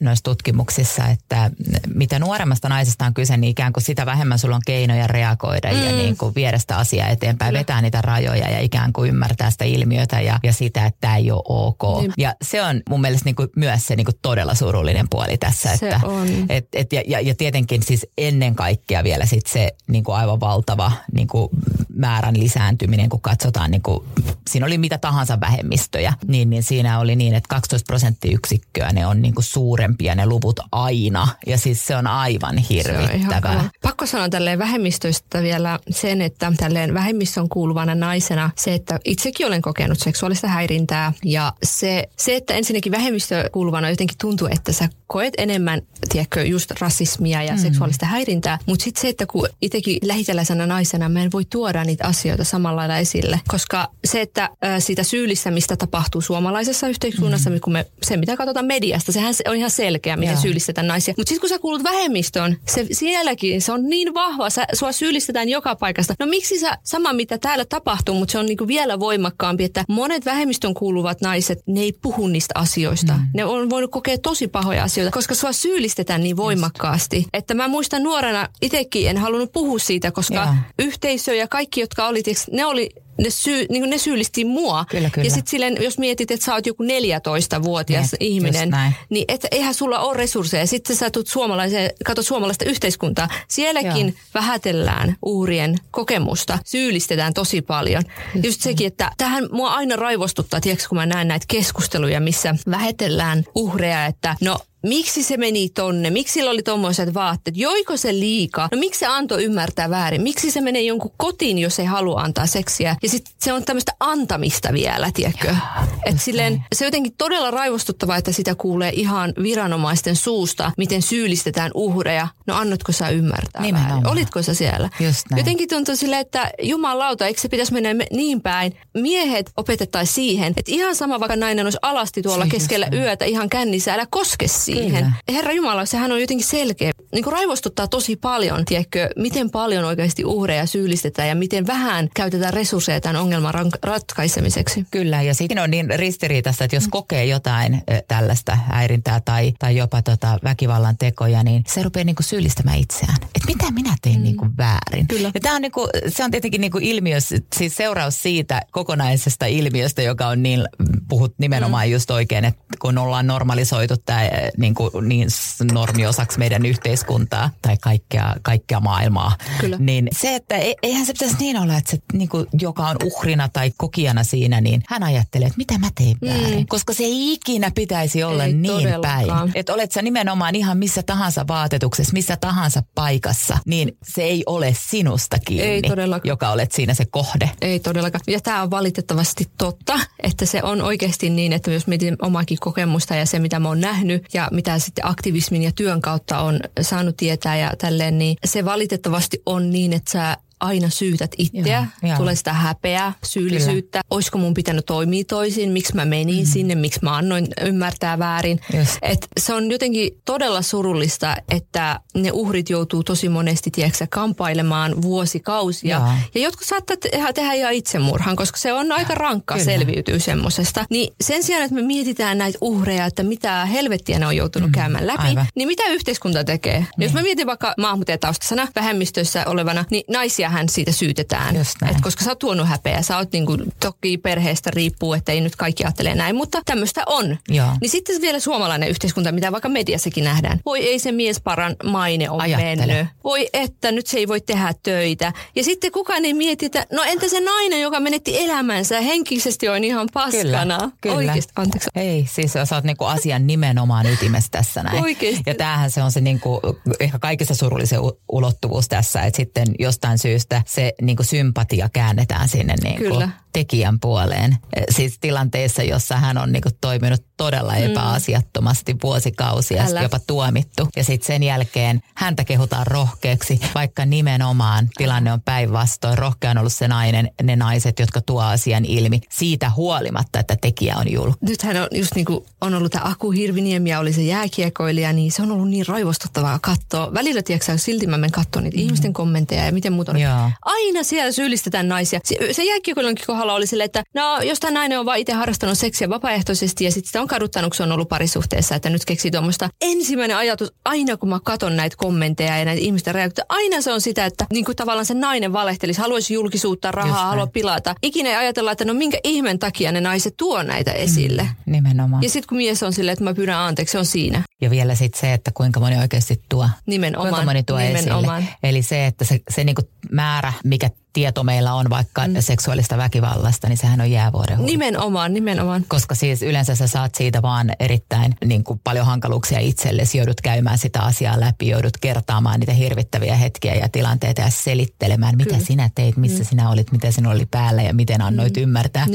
noissa tutkimuksissa, että mitä nuoremmasta naisesta on kyse, niin ikään kuin sitä vähemmän sulla on keinoja reagoida mm. ja niin kuin viedä sitä asiaa eteenpäin, Kyllä. vetää niitä rajoja ja ikään kuin ymmärtää sitä ilmiötä ja, ja sitä, että tämä ei ole ok. Niin. Ja se on mun mielestä niin kuin myös se niin kuin todella surullinen puoli tässä. Se että, on. Et, et, ja, ja, ja tietenkin siis ennen kaikkea vielä sit se niin kuin aivan valtava niin kuin määrän lisääntyminen, kun katsotaan, niin kuin, siinä oli mitä tahansa vähemmistöjä, niin, niin siinä oli niin, että 12 prosenttiyksikköä ne on niin kuin suurempia ne luvut aina. Ja siis se on aivan hirvittävää. Pakko sanoa tälleen vähemmistöistä vielä sen, että tälleen vähemmistön kuuluvana naisena se, että itsekin olen kokenut seksuaalista häirintää ja se, se että ensinnäkin vähemmistö kuuluvana jotenkin tuntuu, että sä koet enemmän, tiedätkö, just rasismia ja mm. seksuaalista häirintää, mutta sitten se, että kun itsekin lähiteläisenä naisena mä en voi tuoda niitä asioita samalla lailla esille, koska se, että äh, sitä syyllistämistä tapahtuu suomalaisessa yhteiskunnassa, mm. kun me, se mitä katsotaan mediasta, sehän on ihan selkeä, miten Joo. syyllistetään naisia. Mutta sitten kun sä kuulut vähemmistöön, se sielläkin, se on niin vahva, sä, sua syyllistetään joka paikasta. No miksi sä, sama mitä täällä tapahtuu, mutta se on niinku vielä voimakkaampi, että monet vähemmistön kuuluvat naiset, ne ei puhu niistä asioista. Mm. Ne on voinut kokea tosi pahoja asioita, koska sua syyllistetään niin voimakkaasti. Just. Että mä muistan nuorena itsekin en halunnut puhua siitä, koska Joo. yhteisö ja kaikki, jotka oli, ne oli ne, syy, niin ne syyllisti mua. Kyllä, kyllä. Ja sitten silleen, jos mietit, että sä oot joku 14-vuotias niin, ihminen, niin et, eihän sulla ole resursseja. Sitten sä tulet suomalaiseen, katsot suomalaista yhteiskuntaa. Sielläkin Joo. vähätellään uhrien kokemusta, syyllistetään tosi paljon. Just, Just sekin, että tähän mua aina raivostuttaa, tiedätkö, kun mä näen näitä keskusteluja, missä vähätellään uhreja, että no Miksi se meni tonne? Miksi sillä oli tommoiset vaatteet? Joiko se liikaa? No miksi se antoi ymmärtää väärin? Miksi se menee jonkun kotiin, jos ei halua antaa seksiä? Ja sitten se on tämmöistä antamista vielä, tiedätkö? Et silleen, se on jotenkin todella raivostuttavaa, että sitä kuulee ihan viranomaisten suusta, miten syyllistetään uhreja. No annatko sä ymmärtää Nimenomaan. väärin? Olitko sä siellä? Jotenkin tuntuu silleen, että jumalauta, eikö se pitäisi mennä niin päin? Miehet opetettaisiin siihen, että ihan sama vaikka nainen olisi alasti tuolla Siin keskellä yötä ihan kännissä, älä koske siihen. Kyllä. Herra Jumala, sehän on jotenkin selkeä. Niin kuin raivostuttaa tosi paljon, tiedätkö, miten paljon oikeasti uhreja syyllistetään ja miten vähän käytetään resursseja tämän ongelman ratkaisemiseksi. Kyllä, ja siinä on niin ristiriitasta, että jos mm. kokee jotain tällaista häirintää tai, tai jopa tota väkivallan tekoja, niin se rupeaa niin kuin syyllistämään itseään. Että mitä minä tein mm. niin kuin väärin. Kyllä. Ja tämä on, niin kuin, se on tietenkin niin kuin ilmiö, siis seuraus siitä kokonaisesta ilmiöstä, joka on niin, puhut nimenomaan mm. just oikein, että kun ollaan normalisoitu tämä niin, kuin, niin normiosaksi meidän yhteiskuntaa tai kaikkea, kaikkea maailmaa. Kyllä. Niin se, että e, eihän se pitäisi niin olla, että se, niin kuin, joka on uhrina tai kokijana siinä, niin hän ajattelee, että mitä mä tein mm. väärin. Mm. Koska se ei ikinä pitäisi olla ei niin todellakaan. päin. Että olet sä nimenomaan ihan missä tahansa vaatetuksessa, missä tahansa paikassa, niin se ei ole sinusta kiinni, ei joka olet siinä se kohde. Ei todellakaan. Ja tämä on valitettavasti totta, että se on oikeasti niin, että jos mietin omakin kokemusta ja se, mitä mä oon nähnyt ja mitä sitten aktivismin ja työn kautta on saanut tietää ja tälleen, niin se valitettavasti on niin, että sä aina syytät itseä, joo, tulee sitä häpeää, syyllisyyttä. Kyllä. Olisiko mun pitänyt toimia toisin, miksi mä menin mm. sinne, miksi mä annoin ymmärtää väärin. Et se on jotenkin todella surullista, että ne uhrit joutuu tosi monesti tiedätkö, kampailemaan vuosikausia. Joo. Ja jotkut saattaa tehdä, tehdä ihan itsemurhan, koska se on aika rankka Kyllä. selviytyä semmoisesta. Niin sen sijaan, että me mietitään näitä uhreja, että mitä helvettiä ne on joutunut mm. käymään läpi, Aivan. niin mitä yhteiskunta tekee? Niin. Jos mä mietin vaikka maahanmuuttajataustasena vähemmistössä olevana, niin naisia hän siitä syytetään. Et koska sä oot tuonut häpeä, sä oot niinku, toki perheestä riippuu, että ei nyt kaikki ajattele näin, mutta tämmöistä on. Joo. Niin sitten vielä suomalainen yhteiskunta, mitä vaikka mediassakin nähdään. Voi ei se mies paran maine on Ajattele. mennyt. Voi että nyt se ei voi tehdä töitä. Ja sitten kukaan ei mieti, että no entä se nainen, joka menetti elämänsä henkisesti on ihan paskana. Kyllä, kyllä. Oikeasti, anteeksi. Ei, siis sä oot niinku asian nimenomaan ytimessä tässä näin. Oikeasti. Ja tämähän se on se niinku, ehkä kaikista surullisin ulottuvuus tässä, että sitten jostain syystä syystä se niin kuin sympatia käännetään sinne niin kuin Kyllä tekijän puoleen. Eh, siis tilanteessa, jossa hän on niinku toiminut todella mm. epäasiattomasti vuosikausia, Älä. jopa tuomittu. Ja sitten sen jälkeen häntä kehutaan rohkeaksi, vaikka nimenomaan tilanne on päinvastoin. Rohkea on ollut se nainen, ne naiset, jotka tuo asian ilmi siitä huolimatta, että tekijä on julk. Nythän on just niin kuin on ollut tämä Aku Hirviniemi ja oli se jääkiekoilija, niin se on ollut niin raivostuttavaa katsoa. Välillä, tiedätkö silti mä menen katsoa niitä mm. ihmisten kommentteja ja miten muuta. Aina siellä syyllistetään naisia. Se, se jääkiekoilijankin kohdalla oli sille, että no jos tämä nainen on vaan itse harrastanut seksiä vapaaehtoisesti ja sitten sitä on kaduttanut, kun se on ollut parisuhteessa, että nyt keksii tuommoista. Ensimmäinen ajatus, aina kun mä katson näitä kommentteja ja näitä ihmisten reaktioita, aina se on sitä, että niin kuin tavallaan se nainen valehtelisi, haluaisi julkisuutta, rahaa, haluaa pilata. Ikinä ei ajatella, että no minkä ihmen takia ne naiset tuo näitä esille. Mm, nimenomaan. Ja sitten kun mies on silleen, että mä pyydän anteeksi, se on siinä. Ja vielä sitten se, että kuinka moni oikeasti tuo. Nimenomaan. Kuinka moni tuo Nimenomaan. esille. Eli se, että se, se niinku määrä, mikä tieto meillä on vaikka mm. seksuaalista väkivallasta, niin sehän on jäävuoren huippu. Nimenomaan, nimenomaan. Koska siis yleensä sä saat siitä vaan erittäin niin kuin paljon hankaluuksia itsellesi, joudut käymään sitä asiaa läpi, joudut kertaamaan niitä hirvittäviä hetkiä ja tilanteita ja selittelemään, mitä Kyllä. sinä teit, missä mm. sinä olit, mitä sinulla oli päällä ja miten annoit mm. ymmärtää.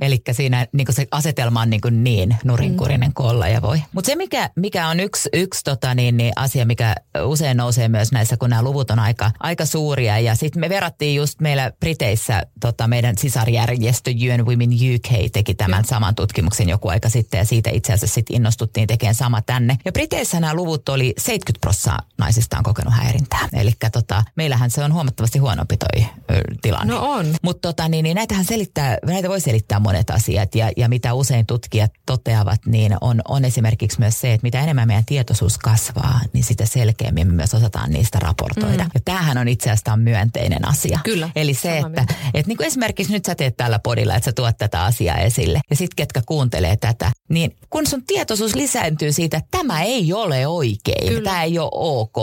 Eli siinä niin kuin se asetelma on niin, kuin niin nurinkurinen mm. kolla ja voi. Mutta se mikä, mikä on yksi, yksi tota niin, niin asia, mikä usein nousee myös näissä, kun nämä luvut on aika, aika suuria ja sitten me verrattiin just meillä Briteissä tota, meidän sisarjärjestö UN Women UK teki tämän saman tutkimuksen joku aika sitten ja siitä itse asiassa sitten innostuttiin tekemään sama tänne. Ja Briteissä nämä luvut oli 70 prosenttia naisista on kokenut häirintää. Eli tota, meillähän se on huomattavasti huonompi toi tilanne. No on. Mutta tota, niin, niin näitähän selittää, näitä voi selittää monet asiat ja, ja mitä usein tutkijat toteavat, niin on, on esimerkiksi myös se, että mitä enemmän meidän tietoisuus kasvaa, niin sitä selkeämmin me myös osataan niistä raportoida. Mm. Ja tämähän on itse asiassa myönteinen asia. Kyllä. Eli se, että, että niin kuin esimerkiksi nyt sä teet tällä podilla, että sä tuot tätä asiaa esille ja sitten ketkä kuuntelee tätä, niin kun sun tietoisuus lisääntyy siitä, että tämä ei ole oikein, Kyllä. tämä ei ole ok,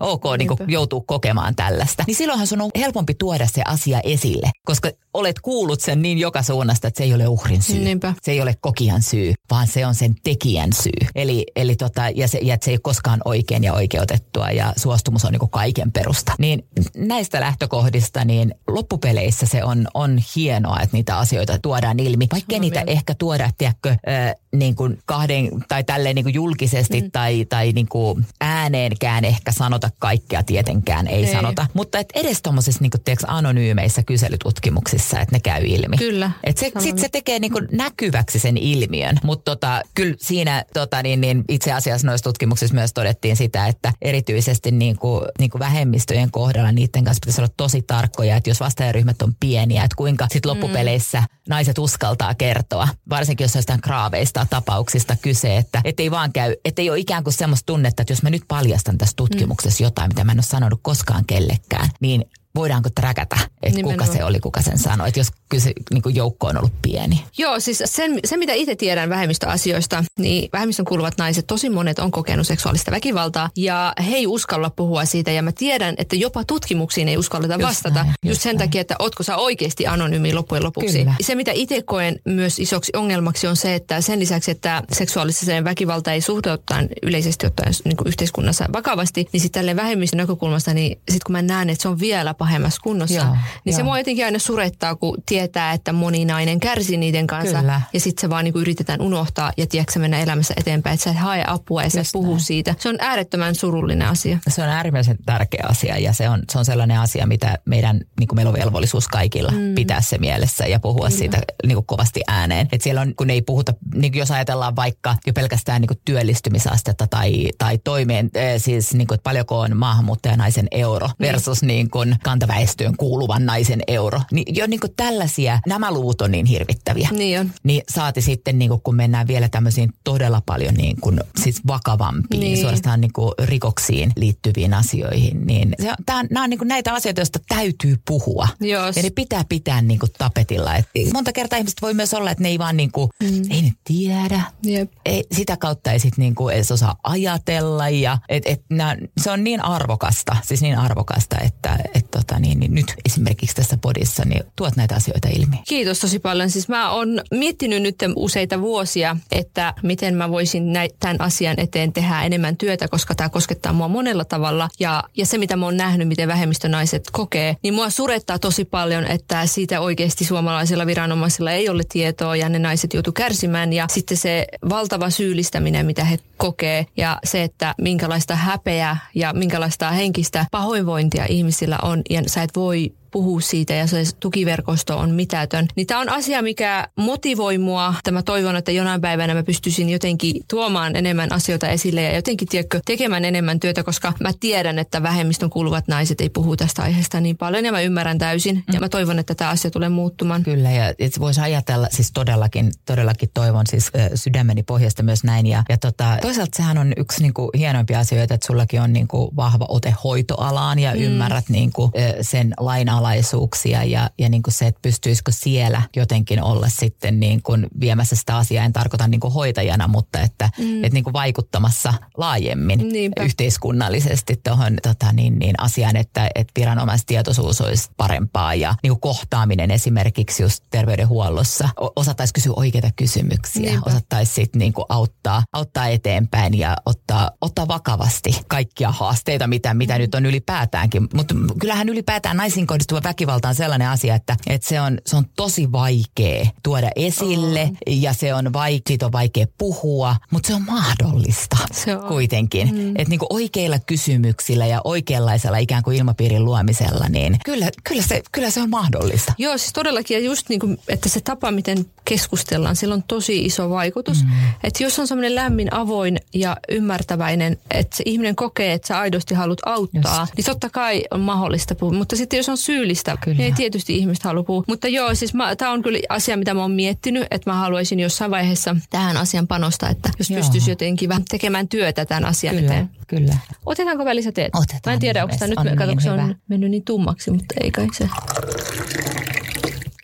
ok niin kuin joutuu kokemaan tällaista, niin silloinhan sun on helpompi tuoda se asia esille, koska olet kuullut sen niin joka suunnasta, että se ei ole uhrin syy. Niinpä. Se ei ole kokijan syy, vaan se on sen tekijän syy. Eli, eli tota, ja, se, ja että se ei ole koskaan oikein ja oikeutettua ja suostumus on niin kuin kaiken perusta. Niin näistä lähtökohdista niin loppupeleissä se on, on hienoa, että niitä asioita tuodaan ilmi. Vaikka niitä mieltä. ehkä tuoda, tiedätkö, äh, niin kuin kahden tai tälleen niin kuin julkisesti mm. tai, tai niin kuin ääneenkään ehkä sanota kaikkea tietenkään, ei, ei. sanota. Mutta et edes tuommoisissa niin anonyymeissä kyselytutkimuksissa, että ne käy ilmi. Kyllä. Et se, sit se tekee niin kuin näkyväksi sen ilmiön. Mutta tota, kyllä siinä tota, niin, niin itse asiassa noissa tutkimuksissa myös todettiin sitä, että erityisesti niin kuin, niin kuin vähemmistöjen kohdalla niiden kanssa pitäisi olla tosi tarkkoja, että jos vastaajaryhmät on pieniä, että kuinka sitten mm. loppupeleissä mm. naiset uskaltaa kertoa, varsinkin jos on jostain kraaveista tapauksista kyse, että ei vaan käy, että ei ole ikään kuin semmoista tunnetta, että jos mä nyt paljastan tässä tutkimuksessa mm. jotain, mitä mä en ole sanonut koskaan kellekään, niin voidaanko träkätä, että Nimenomaan. kuka se oli, kuka sen sanoi, että jos kyllä se niin kuin joukko on ollut pieni. Joo, siis sen, se mitä itse tiedän vähemmistöasioista, niin vähemmistön kuuluvat naiset, tosi monet on kokenut seksuaalista väkivaltaa ja he ei uskalla puhua siitä ja mä tiedän, että jopa tutkimuksiin ei uskalleta just vastata näin, just, just sen näin. takia, että ootko sä oikeasti anonyymi loppujen lopuksi. Kyllä. Se mitä itse koen myös isoksi ongelmaksi on se, että sen lisäksi, että seksuaaliseen väkivalta ei suhteutetaan yleisesti ottaen niin kuin yhteiskunnassa vakavasti, niin sitten tälleen vähemmistön näkökulmasta, niin sitten kun mä näen, että se on vielä pahemmassa kunnossa, joo, niin joo. se mua jotenkin aina surettaa, kun tietää, että moni nainen kärsii niiden kanssa. Kyllä. Ja sitten se vaan niin kuin yritetään unohtaa ja tiedätkö mennä elämässä eteenpäin, että sä et hae apua ja sä et puhu näin. siitä. Se on äärettömän surullinen asia. Se on äärimmäisen tärkeä asia ja se on, se on sellainen asia, mitä meidän, niin kuin meillä on velvollisuus kaikilla mm. pitää se mielessä ja puhua Kyllä. siitä niin kuin kovasti ääneen. Et siellä on, kun ei puhuta, niin kuin jos ajatellaan vaikka jo pelkästään niin kuin työllistymisastetta tai, tai toimeen, siis niin kuin, että paljonko on maahanmuuttajanaisen euro niin. versus niin kuin kantaväestöön kuuluvan naisen euro. Niin jo niin kuin tällaisia, nämä luvut on niin hirvittäviä. Niin on. Niin saati sitten, niin kuin, kun mennään vielä tämmöisiin todella paljon niin kuin, siis vakavampiin, niin. suorastaan niin kuin rikoksiin liittyviin asioihin, niin se, tää, nämä on niin kuin näitä asioita, joista täytyy puhua. Jos. Ja ne pitää pitää niin kuin tapetilla. Et monta kertaa ihmiset voi myös olla, että ne ei vaan niin kuin, mm. ei ne tiedä. Jep. Ei, sitä kautta ei sitten niin kuin edes osaa ajatella. Ja, et, et, nää, se on niin arvokasta, siis niin arvokasta, että et, tota, niin, niin nyt esimerkiksi tässä podissa niin tuot näitä asioita ilmi. Kiitos tosi paljon. Siis mä oon miettinyt nyt useita vuosia, että miten mä voisin näin, tämän asian eteen tehdä enemmän työtä, koska tämä koskettaa mua monella tavalla. Ja, ja se, mitä mä oon nähnyt, miten vähemmistönaiset kokee, niin mua surettaa tosi paljon, että siitä oikeasti suomalaisilla viranomaisilla ei ole tietoa ja ne naiset joutuu kärsimään. Ja sitten se valtava syyllistäminen, mitä he kokee ja se, että minkälaista häpeää ja minkälaista henkistä pahoinvointia ihmisillä on ja sä et voi puhua siitä ja se tukiverkosto on mitätön. Niin tämä on asia, mikä motivoi mua. Tämä toivon, että jonain päivänä mä pystyisin jotenkin tuomaan enemmän asioita esille ja jotenkin tiedätkö, tekemään enemmän työtä, koska mä tiedän, että vähemmistön kuuluvat naiset ei puhu tästä aiheesta niin paljon ja mä ymmärrän täysin. Mm. Ja mä toivon, että tämä asia tulee muuttumaan. Kyllä ja voisi ajatella, siis todellakin, todellakin toivon siis sydämeni pohjasta myös näin. Ja, ja tota, toisaalta sehän on yksi niin kuin hienoimpia asioita, että sullakin on niin kuin vahva ote hoitoalaan ja mm. ymmärrät niin kuin sen lainalaisuuksia ja, ja niin kuin se, että pystyisikö siellä jotenkin olla sitten niin kuin viemässä sitä asiaa. En tarkoita niin kuin hoitajana, mutta että, mm. että niin kuin vaikuttamassa laajemmin Niinpä. yhteiskunnallisesti tuohon tota, niin, niin asiaan, että, että viranomaistietoisuus olisi parempaa ja niin kuin kohtaaminen esimerkiksi just terveydenhuollossa. Osattaisi kysyä oikeita kysymyksiä, osattaisi sitten niin kuin auttaa, auttaa eteenpäin ja ottaa, ottaa vakavasti kaikkia haasteita, mitä, mitä mm. nyt on ylipäätäänkin. Mutta kyllähän ylipäätään naisiin kohdistuva väkivalta on sellainen asia, että, että se, on, se on tosi vaikea tuoda esille oh. ja se on, vaik- siitä on vaikea puhua, mutta se on mahdollista se on. kuitenkin. Mm. Että niin oikeilla kysymyksillä ja oikeanlaisella ikään kuin ilmapiirin luomisella, niin kyllä, kyllä, se, kyllä se on mahdollista. Joo, siis todellakin. Ja just niin kuin, että se tapa, miten keskustellaan, sillä on tosi iso vaikutus. Mm. Että jos on semmoinen lämmin, avoin ja ymmärtäväinen, että se ihminen kokee, että sä aidosti haluat auttaa, just. niin totta kai on mahdollista puhua. Mutta sitten jos on syyllistä, kyllä. niin ei tietysti ihmistä halua puhua. Mutta joo, siis tämä on kyllä asia, mitä mä oon miettinyt, että mä haluaisin jossain vaiheessa tähän asian panostaa, että jos pystyisi jotenkin vähän tekemään työtä tämän asian kyllä, eteen. Kyllä. Otetaanko välissä teet? Otetaan. Mä en tiedä, onko tämä nyt, on, niin se on mennyt niin tummaksi, mutta ei kai se.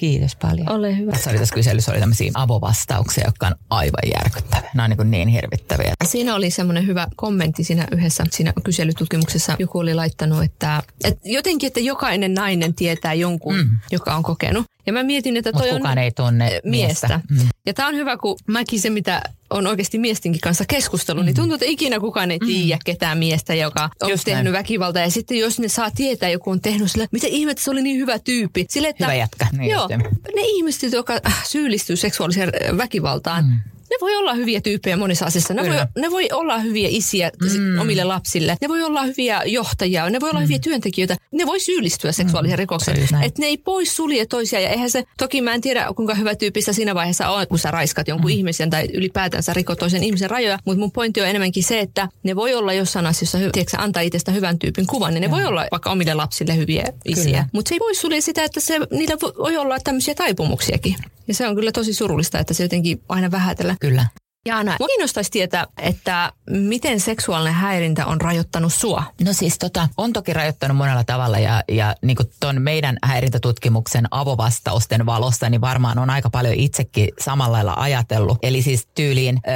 Kiitos paljon. Ole hyvä. Tässä oli tässä kyselyssä oli tämmöisiä avovastauksia, jotka on aivan järkyttäviä. Nämä on niin, niin hirvittäviä. Siinä oli semmoinen hyvä kommentti siinä yhdessä siinä kyselytutkimuksessa. Joku oli laittanut, että, että jotenkin, että jokainen nainen tietää jonkun, mm. joka on kokenut. Ja mä mietin, että toi kukaan on ei tunne miestä. miestä. Mm. Ja tämä on hyvä, kun mäkin se, mitä on oikeasti miestinkin kanssa keskustellut, niin mm. niin tuntuu, että ikinä kukaan ei tiedä mm. ketään miestä, joka on Just tehnyt näin. väkivaltaa. Ja sitten jos ne saa tietää, joku on tehnyt sille, mitä ihmettä, se oli niin hyvä tyyppi. Sille, että, hyvä jätkä. Niin joo, ne ihmiset, jotka syyllistyy seksuaaliseen väkivaltaan, mm ne voi olla hyviä tyyppejä monissa asioissa. Ne voi, ne voi olla hyviä isiä mm. omille lapsille. Ne voi olla hyviä johtajia. Ne voi olla mm. hyviä työntekijöitä. Ne voi syyllistyä seksuaaliseen mm. rikokseen. Että ne ei pois sulje toisia. Ja eihän se, toki mä en tiedä kuinka hyvä tyyppistä siinä vaiheessa on, kun sä raiskat jonkun mm. ihmisen tai ylipäätänsä rikot toisen ihmisen rajoja. Mutta mun pointti on enemmänkin se, että ne voi olla jossain asiassa, tiedätkö, antaa itsestä hyvän tyypin kuvan. Niin ne ja. voi olla vaikka omille lapsille hyviä isiä. Mutta se ei pois sulje sitä, että se, niillä voi olla tämmöisiä taipumuksiakin. Ja se on kyllä tosi surullista, että se jotenkin aina vähätellä. Kyllä. Jaana, kiinnostaisi tietää, että miten seksuaalinen häirintä on rajoittanut sua? No siis tota, on toki rajoittanut monella tavalla ja, ja niin kuin ton meidän häirintätutkimuksen avovastausten valossa, niin varmaan on aika paljon itsekin samalla lailla ajatellut. Eli siis tyyliin ö,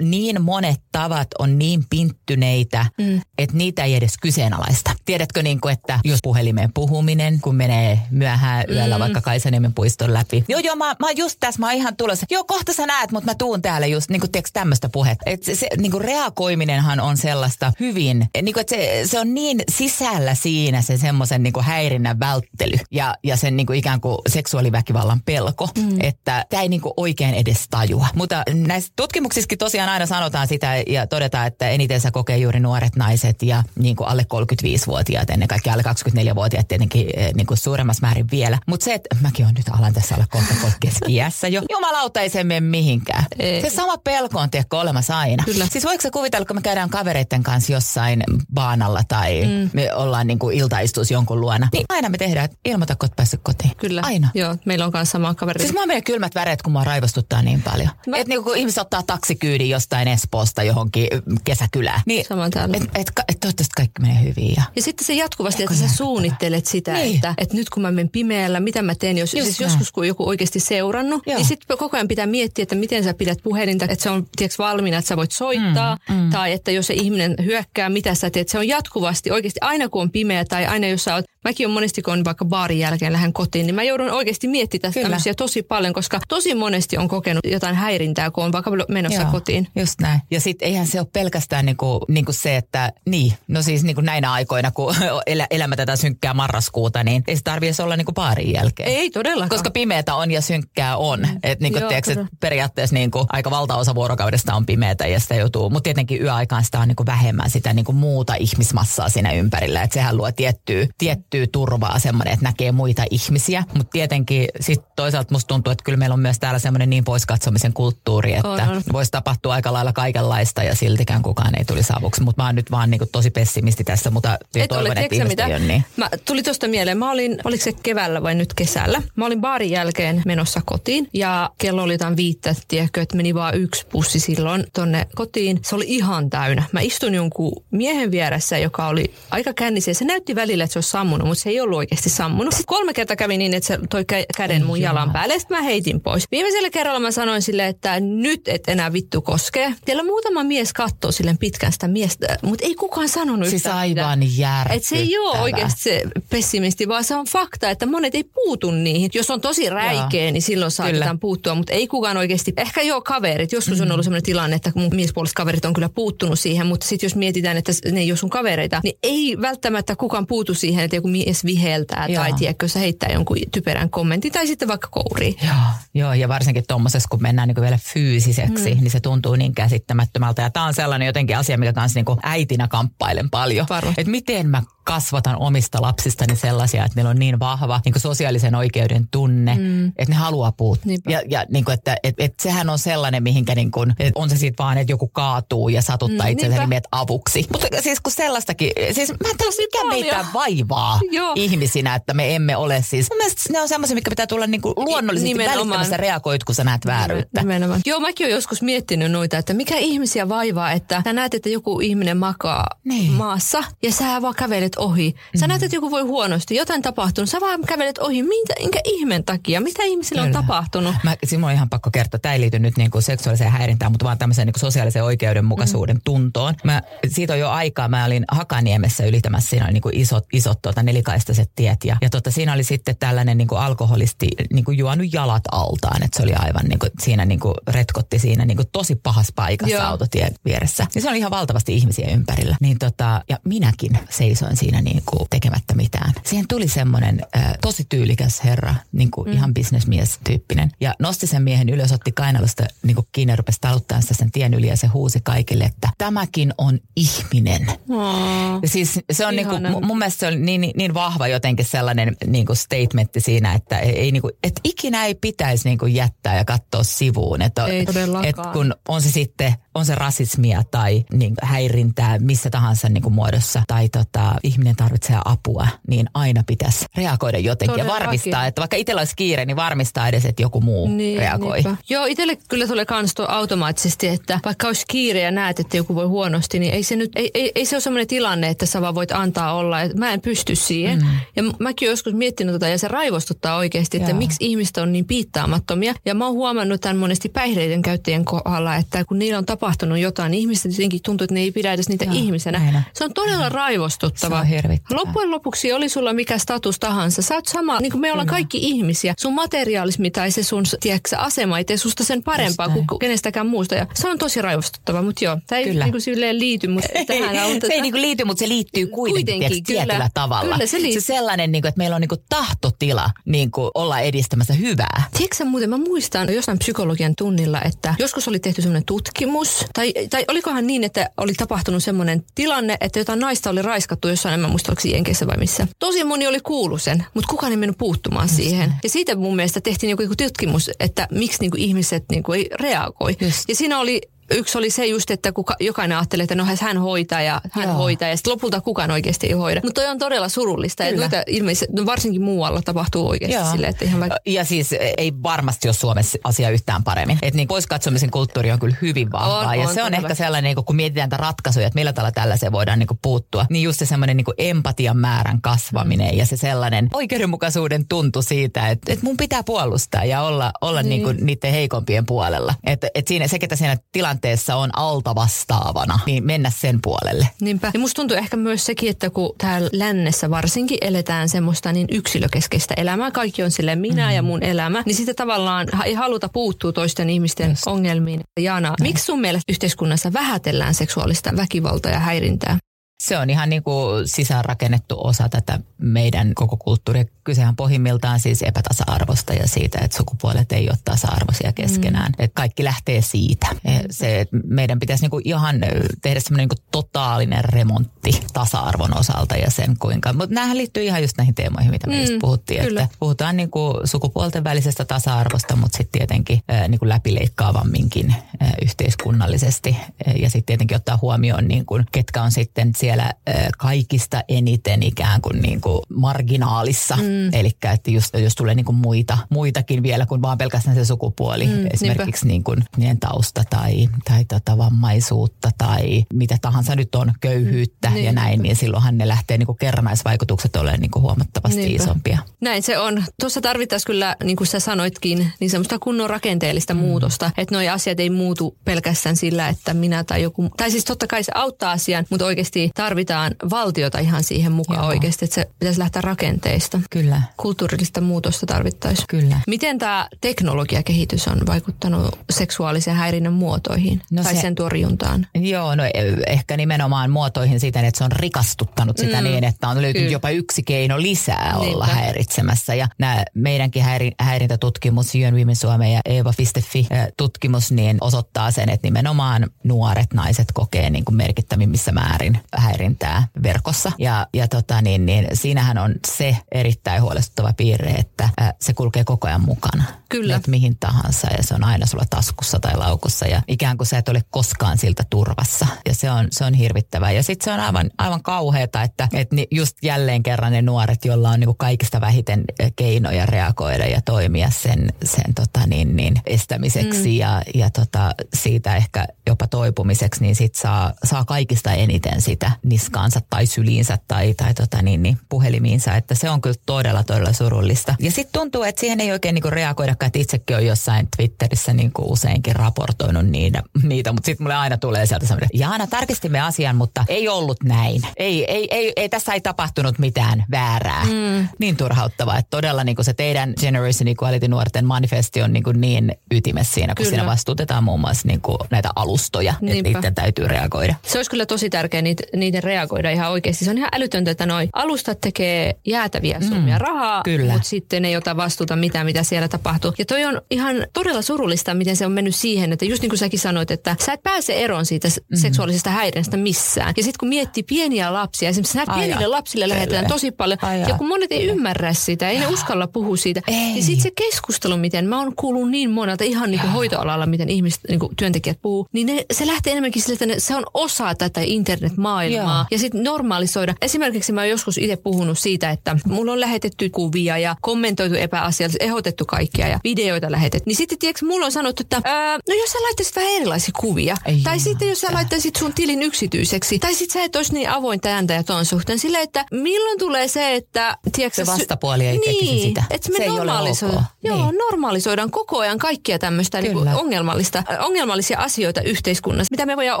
niin monet tavat on niin pinttyneitä, mm. että niitä ei edes kyseenalaista. Tiedätkö niin kuin, että jos puhelimeen puhuminen, kun menee myöhään yöllä mm. vaikka Kaisaniemen puiston läpi. Joo, joo, mä, mä just tässä, mä oon ihan tulossa. Joo, kohta sä näet, mutta mä tuun täällä just niin kuin tämmöistä puhetta. Et se, se niin kuin reagoiminenhan on sellaista hyvin, niin kuin, että se, se on niin sisällä siinä se semmoisen niin kuin häirinnän välttely ja, ja sen niin kuin ikään kuin seksuaaliväkivallan pelko, mm. että tämä ei niin kuin oikein edes tajua. Mutta näissä tutkimuksissakin tosiaan aina sanotaan sitä ja todetaan, että eniten se kokee juuri nuoret naiset ja niin kuin alle 35-vuotiaat, ennen kaikkea alle 24-vuotiaat tietenkin eh, niin kuin suuremmassa määrin vielä. Mutta se, että mäkin on nyt alan tässä olla kohta keski jo. Jumalauta ei se mene mihinkään. Ei. Se sama pelko on tiedätkö olemassa aina. Kyllä. Siis voiko kuvitella, kun me käydään kavereiden kanssa jossain baanalla tai mm. me ollaan niin kuin iltaistus jonkun luona, niin aina me tehdään, että ilmoita, kun päässyt kotiin. Kyllä. Aina. Joo, meillä on myös sama kaveri. Siis mä menee kylmät väreet, kun mua raivostuttaa niin paljon. Mä... Että niin kun ihmiset ottaa taksikyydin jostain Espoosta johonkin kesäkylään. Niin, sama täällä. Et, et, et, toivottavasti kaikki menee hyvin. Ja, ja sitten se jatkuvasti, että sä suunnittelet sitä, niin. että, että nyt kun mä menen pimeällä, mitä mä teen, jos siis joskus kun joku oikeasti seurannut, Joo. niin sitten koko ajan pitää miettiä, että miten sä pidät puhelinta, että se on tiedätkö, valmiina, että sä voit soittaa, mm, mm. tai että jos se ihminen hyökkää, mitä sä teet. Se on jatkuvasti oikeasti aina kun on pimeä tai aina jos sä oot, mäkin on monesti kun on vaikka baarin jälkeen lähden kotiin, niin mä joudun oikeasti miettimään tämmöisiä tosi paljon, koska tosi monesti on kokenut jotain häirintää, kun on vaikka menossa Joo, kotiin. Just näin. Ja sitten eihän se ole pelkästään niinku, niinku se, että niin, no siis niinku näinä aikoina, kun elä, elämä tätä synkkää marraskuuta, niin ei se tarvitse olla niinku baarin jälkeen. Ei todellakaan. Koska pimeätä on ja synkkää on. Että niinku, tiedätkö, periaatteessa niinku, aika valtaosa vuorokaudesta on pimeätä ja sitä joutuu, mutta tietenkin yöaikaan sitä on niinku vähemmän sitä niinku muuta ihmismassaa siinä ympärillä, että sehän luo tiettyä, tiettyä tiettyä turvaa semmoinen, että näkee muita ihmisiä. Mutta tietenkin sit toisaalta musta tuntuu, että kyllä meillä on myös täällä semmoinen niin poiskatsomisen kulttuuri, että on, on. voisi tapahtua aika lailla kaikenlaista ja siltikään kukaan ei tulisi avuksi. Mutta mä oon nyt vaan niinku tosi pessimisti tässä, mutta Et toivon, ole, että mitä? Ei ole niin. Mä, tuli tuosta mieleen, mä olin, oliko se keväällä vai nyt kesällä? Mä olin baarin jälkeen menossa kotiin ja kello oli jotain viittä, tiedätkö, että meni vaan yksi pussi silloin tonne kotiin. Se oli ihan täynnä. Mä istun jonkun miehen vieressä, joka oli aika kännisiä. Se näytti välillä, että se olisi sammunut, mutta se ei ollut oikeasti sammunut. Sitten kolme kertaa kävi niin, että se toi käden mun jalan päälle. Sitten mä heitin pois. Viimeisellä kerralla mä sanoin sille, että nyt et enää vittu koskee. Siellä muutama mies katsoo silleen pitkän sitä miestä, mutta ei kukaan sanonut Siis aivan Et se ei ole oikeasti se pessimisti, vaan se on fakta, että monet ei puutu niihin. Jos on tosi räikeä, niin silloin saatetaan puuttua, mutta ei kukaan oikeasti. Ehkä joo kaverit. Joskus mm. on ollut sellainen tilanne, että mun miespuoliset kaverit on kyllä puuttunut siihen, mutta sitten jos mietitään, että ne ei ole sun kavereita, niin ei välttämättä kukaan puutu siihen, että joku mies viheltää joo. tai tiedätkö, se heittää jonkun typerän kommentin tai sitten vaikka kouri. Joo, joo ja varsinkin tuommoisessa, kun mennään niin vielä fyysiseksi, mm. niin se tuntuu niin käsittämättömältä. Ja tämä on sellainen jotenkin asia, mikä kanssa niin äitinä kamppailen paljon. Että miten mä kasvatan omista lapsistani sellaisia, että niillä on niin vahva niin sosiaalisen oikeuden tunne, mm. että ne haluaa puuttua. Niinpä. Ja, ja niin kuin, että et, et sehän on sellainen, mihinkä niin kuin, että on se sitten vaan, että joku kaatuu ja satuttaa mm, itsensä niin avuksi. Mutta siis kun sellaistakin, siis mä en tiedä, mikä meitä vaivaa Joo. ihmisinä, että me emme ole siis. Mun mielestä ne on semmoisia, mikä pitää tulla niin kuin luonnollisesti välittömässä reagoit, kun sä näet vääryyttä. Nimenomaan. Joo, mäkin olen joskus miettinyt noita, että mikä ihmisiä vaivaa, että sä näet, että joku ihminen makaa niin. maassa ja sä vaan kävelet ohi. Sä mm. näet, että joku voi huonosti, jotain tapahtunut, sä vaan kävelet ohi. Minkä, minkä ihmen takia? Mitä ihmisille Kyllä. on tapahtunut? Mä, siis on ihan pakko kertoa, tämä ei liity nyt niin kuin seksuaaliseen häirintään, mutta vaan tämmöiseen niin kuin sosiaalisen oikeudenmukaisuuden mm. tuntoon. Mä, siitä on jo aikaa, mä olin Hakaniemessä ylitämässä, siinä oli niin kuin isot, isot tuota, nelikaistaiset tiet. Ja, ja tota, siinä oli sitten tällainen niin kuin alkoholisti niin kuin juonut jalat altaan, että se oli aivan niin kuin, siinä niin kuin retkotti siinä niin kuin tosi pahassa paikassa autotien vieressä. Ja se oli ihan valtavasti ihmisiä ympärillä. Niin tota, ja minäkin seisoin siinä niin kuin tekemättä mitään. Siihen tuli semmoinen äh, tosi tyylikäs herra, niin kuin mm. ihan bisnesmies tyyppinen. Ja nosti sen miehen ylös, otti kainalosta niin kuin kiinni ja rupesi taluttaa sitä sen tien yli ja se huusi kaikille, että tämäkin on ihminen. Oh, ja siis se on niin kuin, mun mielestä se on niin, niin, niin vahva jotenkin sellainen niin kuin statementti siinä, että, ei, niin kuin, että ikinä ei pitäisi niin kuin jättää ja katsoa sivuun. Että, ei että kun on se sitten, on se rasismia tai niin häirintää missä tahansa niin kuin muodossa tai tota, ihminen tarvitsee apua, niin aina pitäisi reagoida jotenkin Todellakin. ja varmistaa, että vaikka itsellä olisi kiire, niin varmistaa edes, että joku muu niin, reagoi. Niinpä. Joo, itselle kyllä tulee kans automaattisesti, että vaikka olisi kiire ja näet, että joku voi huonosti, niin ei se nyt, ei, ei, ei se ole sellainen tilanne, että sä vaan voit antaa olla. Että mä en pysty siihen. Mm. Ja mäkin olen joskus miettinyt tota ja se raivostuttaa oikeasti, että Joo. miksi ihmiset on niin piittaamattomia. Ja mä oon huomannut tämän monesti päihteiden käyttäjien kohdalla, että kun niillä on tapahtunut jotain, ihmiset jotenkin tuntuu, että ne ei pidä edes niitä Joo, ihmisenä. Näin. Se on todella raivostuttava. Se on Loppujen lopuksi oli sulla mikä status tahansa. Sä oot sama, niin kuin me ollaan kaikki ihmisiä. Sun materiaalismi tai se sun tiedätkö, asema ei tee susta sen parempaa kuin kenestäkään muusta. Ja se on tosi raivostuttava, mutta joo, tämä ei Kyllä. niin kuin liity mutta tähän. on, se ei niin kuin liity, mutta se liittyy kuitenkin, kuitenkin tiedätkö, tietyllä tavalla. Kyllä se, liittyy. se sellainen, niin kuin, että meillä on niin kuin tahtotila niin kuin olla edistämässä hyvää. Tiedätkö muuten, mä muistan jossain psykologian tunnilla, että joskus oli tehty semmoinen tutkimus, tai, tai olikohan niin, että oli tapahtunut semmoinen tilanne, että jotain naista oli raiskattu jossain, en mä muista, oliko Jenkeissä vai missä. Tosi moni oli kuullut sen, mutta kukaan ei mennyt puuttumaan Just siihen. Ja siitä mun mielestä tehtiin joku tutkimus, että miksi niinku ihmiset niinku ei reagoi. Just. Ja siinä oli yksi oli se just, että kuka, jokainen ajattelee, että no hän hoitaa ja hän Joo. hoitaa ja sitten lopulta kukaan oikeasti ei hoida. Mutta toi on todella surullista, Kyllä. että ilmeisesti, no varsinkin muualla tapahtuu oikeasti Joo. silleen, että ihan vaikka... Ja siis ei varmasti ole Suomessa asia yhtään paremmin. Että niin pois katsomisen kulttuuri on kyllä hyvin vahvaa on, ja on, se on todella. ehkä sellainen, niin kun mietitään tätä ratkaisuja, että millä tavalla tällaiseen voidaan niin puuttua, niin just se semmoinen niin empatian määrän kasvaminen mm. ja se sellainen oikeudenmukaisuuden tuntu siitä, että, että mun pitää puolustaa ja olla, olla niin. Niin niiden heikompien puolella. Että, että siinä, se, ketä siinä tilanteessa tilanteessa on alta vastaavana, niin mennä sen puolelle. Niinpä. Ja musta tuntuu ehkä myös sekin, että kun täällä lännessä varsinkin eletään semmoista niin yksilökeskeistä elämää, kaikki on sille minä mm. ja mun elämä, niin sitten tavallaan ei haluta puuttua toisten ihmisten Just. ongelmiin. Jaana, Näin. miksi sun mielestä yhteiskunnassa vähätellään seksuaalista väkivaltaa ja häirintää? Se on ihan niin kuin sisäänrakennettu osa tätä meidän koko kulttuuria. Kysehän pohjimmiltaan siis epätasa-arvosta ja siitä, että sukupuolet ei ole tasa-arvoisia keskenään. Mm. Et kaikki lähtee siitä. Se, että meidän pitäisi niinku ihan tehdä semmoinen niinku totaalinen remontti tasa-arvon osalta ja sen kuinka. Mutta näähän liittyy ihan just näihin teemoihin, mitä me mm, just puhuttiin. Kyllä. Että puhutaan niinku sukupuolten välisestä tasa-arvosta, mutta sitten tietenkin äh, niinku läpileikkaavamminkin äh, yhteiskunnallisesti. Ja sitten tietenkin ottaa huomioon, niinku, ketkä on sitten siellä äh, kaikista eniten ikään kuin niinku marginaalissa. Mm. Eli että just, jos tulee niinku muita, muitakin vielä kuin vaan pelkästään se sukupuoli. Mm, Esimerkiksi niinku, niiden tausta tai, tai tota vammaisuutta tai mitä tahansa nyt on, köyhyyttä mm, ja näin, niin silloinhan ne lähtee niinku kerrannaisvaikutukset olemaan niinku huomattavasti Niinpä. isompia. Näin se on. Tuossa tarvittaisiin kyllä, niin kuin sä sanoitkin, niin semmoista kunnon rakenteellista mm. muutosta, että nuo asiat ei muutu pelkästään sillä, että minä tai joku, tai siis totta kai se auttaa asian, mutta oikeasti tarvitaan valtiota ihan siihen mukaan Joo. oikeasti, että se pitäisi lähteä rakenteista. Kyllä. Kulttuurillista muutosta tarvittaisiin. Kyllä. Miten tämä teknologiakehitys on vaikuttanut seksuaalisen häirinnän muotoihin no tai se, sen torjuntaan? Joo, no ehkä nimenomaan muotoihin siten, että se on rikastuttanut sitä mm, niin, että on löytynyt jopa yksi keino lisää olla Niinpä. häiritsemässä. Ja nämä meidänkin häiri, häirintätutkimus, UN Women Suomen ja Eeva Fistefi tutkimus, niin osoittaa sen, että nimenomaan nuoret naiset kokee niin kuin merkittävimmissä määrin häirintää verkossa. Ja, ja tota, niin, niin, siinähän on se erittäin huolestuttava piirre, että se kulkee koko ajan mukana. Kyllä. Että mihin tahansa ja se on aina sulla taskussa tai laukussa ja ikään kuin sä et ole koskaan siltä turvassa. Ja se on, se on hirvittävää. Ja sitten se on aivan, aivan kauheata, että, että just jälleen kerran ne nuoret, joilla on niinku kaikista vähiten keinoja reagoida ja toimia sen, sen tota niin, niin estämiseksi mm. ja, ja tota, siitä ehkä jopa toipumiseksi, niin sit saa, saa kaikista eniten sitä niskaansa tai syliinsä tai, tai tota niin, niin puhelimiinsa. Että se on kyllä todella, todella surullista. Ja sitten tuntuu, että siihen ei oikein niinku reagoida, että itsekin on jossain Twitterissä niinku useinkin raportoinut niitä, niitä mutta sitten mulle aina tulee sieltä semmoinen, Jaana, tarkistimme asian, mutta ei ollut näin. Ei, ei, ei, ei tässä ei tapahtunut mitään väärää. Mm. Niin turhauttavaa, että todella niin kuin se teidän Generation Equality nuorten manifesti on niin, kuin niin ytimessä siinä, kun kyllä. siinä vastuutetaan muun muassa niin kuin näitä alustoja, että niiden täytyy reagoida. Se olisi kyllä tosi tärkeää niitä, niiden reagoida ihan oikeasti. Se on ihan älytöntä, että noi alustat tekee jäätäviä mm. summia mm, rahaa, kyllä. mutta sitten ei ota vastuuta mitään, mitä siellä tapahtuu. Ja toi on ihan todella surullista, miten se on mennyt siihen, että just niin kuin säkin sanoit, että sä et pääse eroon siitä mm. seksuaalisesta häirinnästä missään. Ja sitten kun miettii pieniä lapsia, esimerkiksi näitä pienille lapsille lähetetään tosi paljon, Ai ja kun monet ei ymmärrä sitä, ei ne uskalla puhua siitä, ei. niin sitten se keskustelu, miten mä oon kuullut niin monelta ihan niin kuin hoitoalalla, miten ihmiset, niin kuin työntekijät puhuu, niin ne, se lähtee enemmänkin sille, että ne, se on osa tätä internetmaailmaa. Joo. Ja sitten normalisoida. Esimerkiksi mä oon joskus itse puhunut siitä, että mulla on lähetetty kuvia ja kommentoitu epäasiallisesti, ehdotettu kaikkia ja videoita lähetetty. Niin sitten tiedätkö, mulla on sanottu, että ää, no jos sä laittaisit vähän erilaisia kuvia, ei tai sitten jos sä laittaisit sun tilin yksityiseksi, tai sitten sä et olisi niin avointa ääntä ja ton suhteen, sillä että milloin tulee se, että... Tiedätkö, se vastapuoli ei niin, sitä. Että me se normalisoidaan, joo, niin. normalisoidaan koko ajan kaikkia tämmöistä niin ongelmallista, ongelmallisia asioita yhteiskunnassa. Mitä me voidaan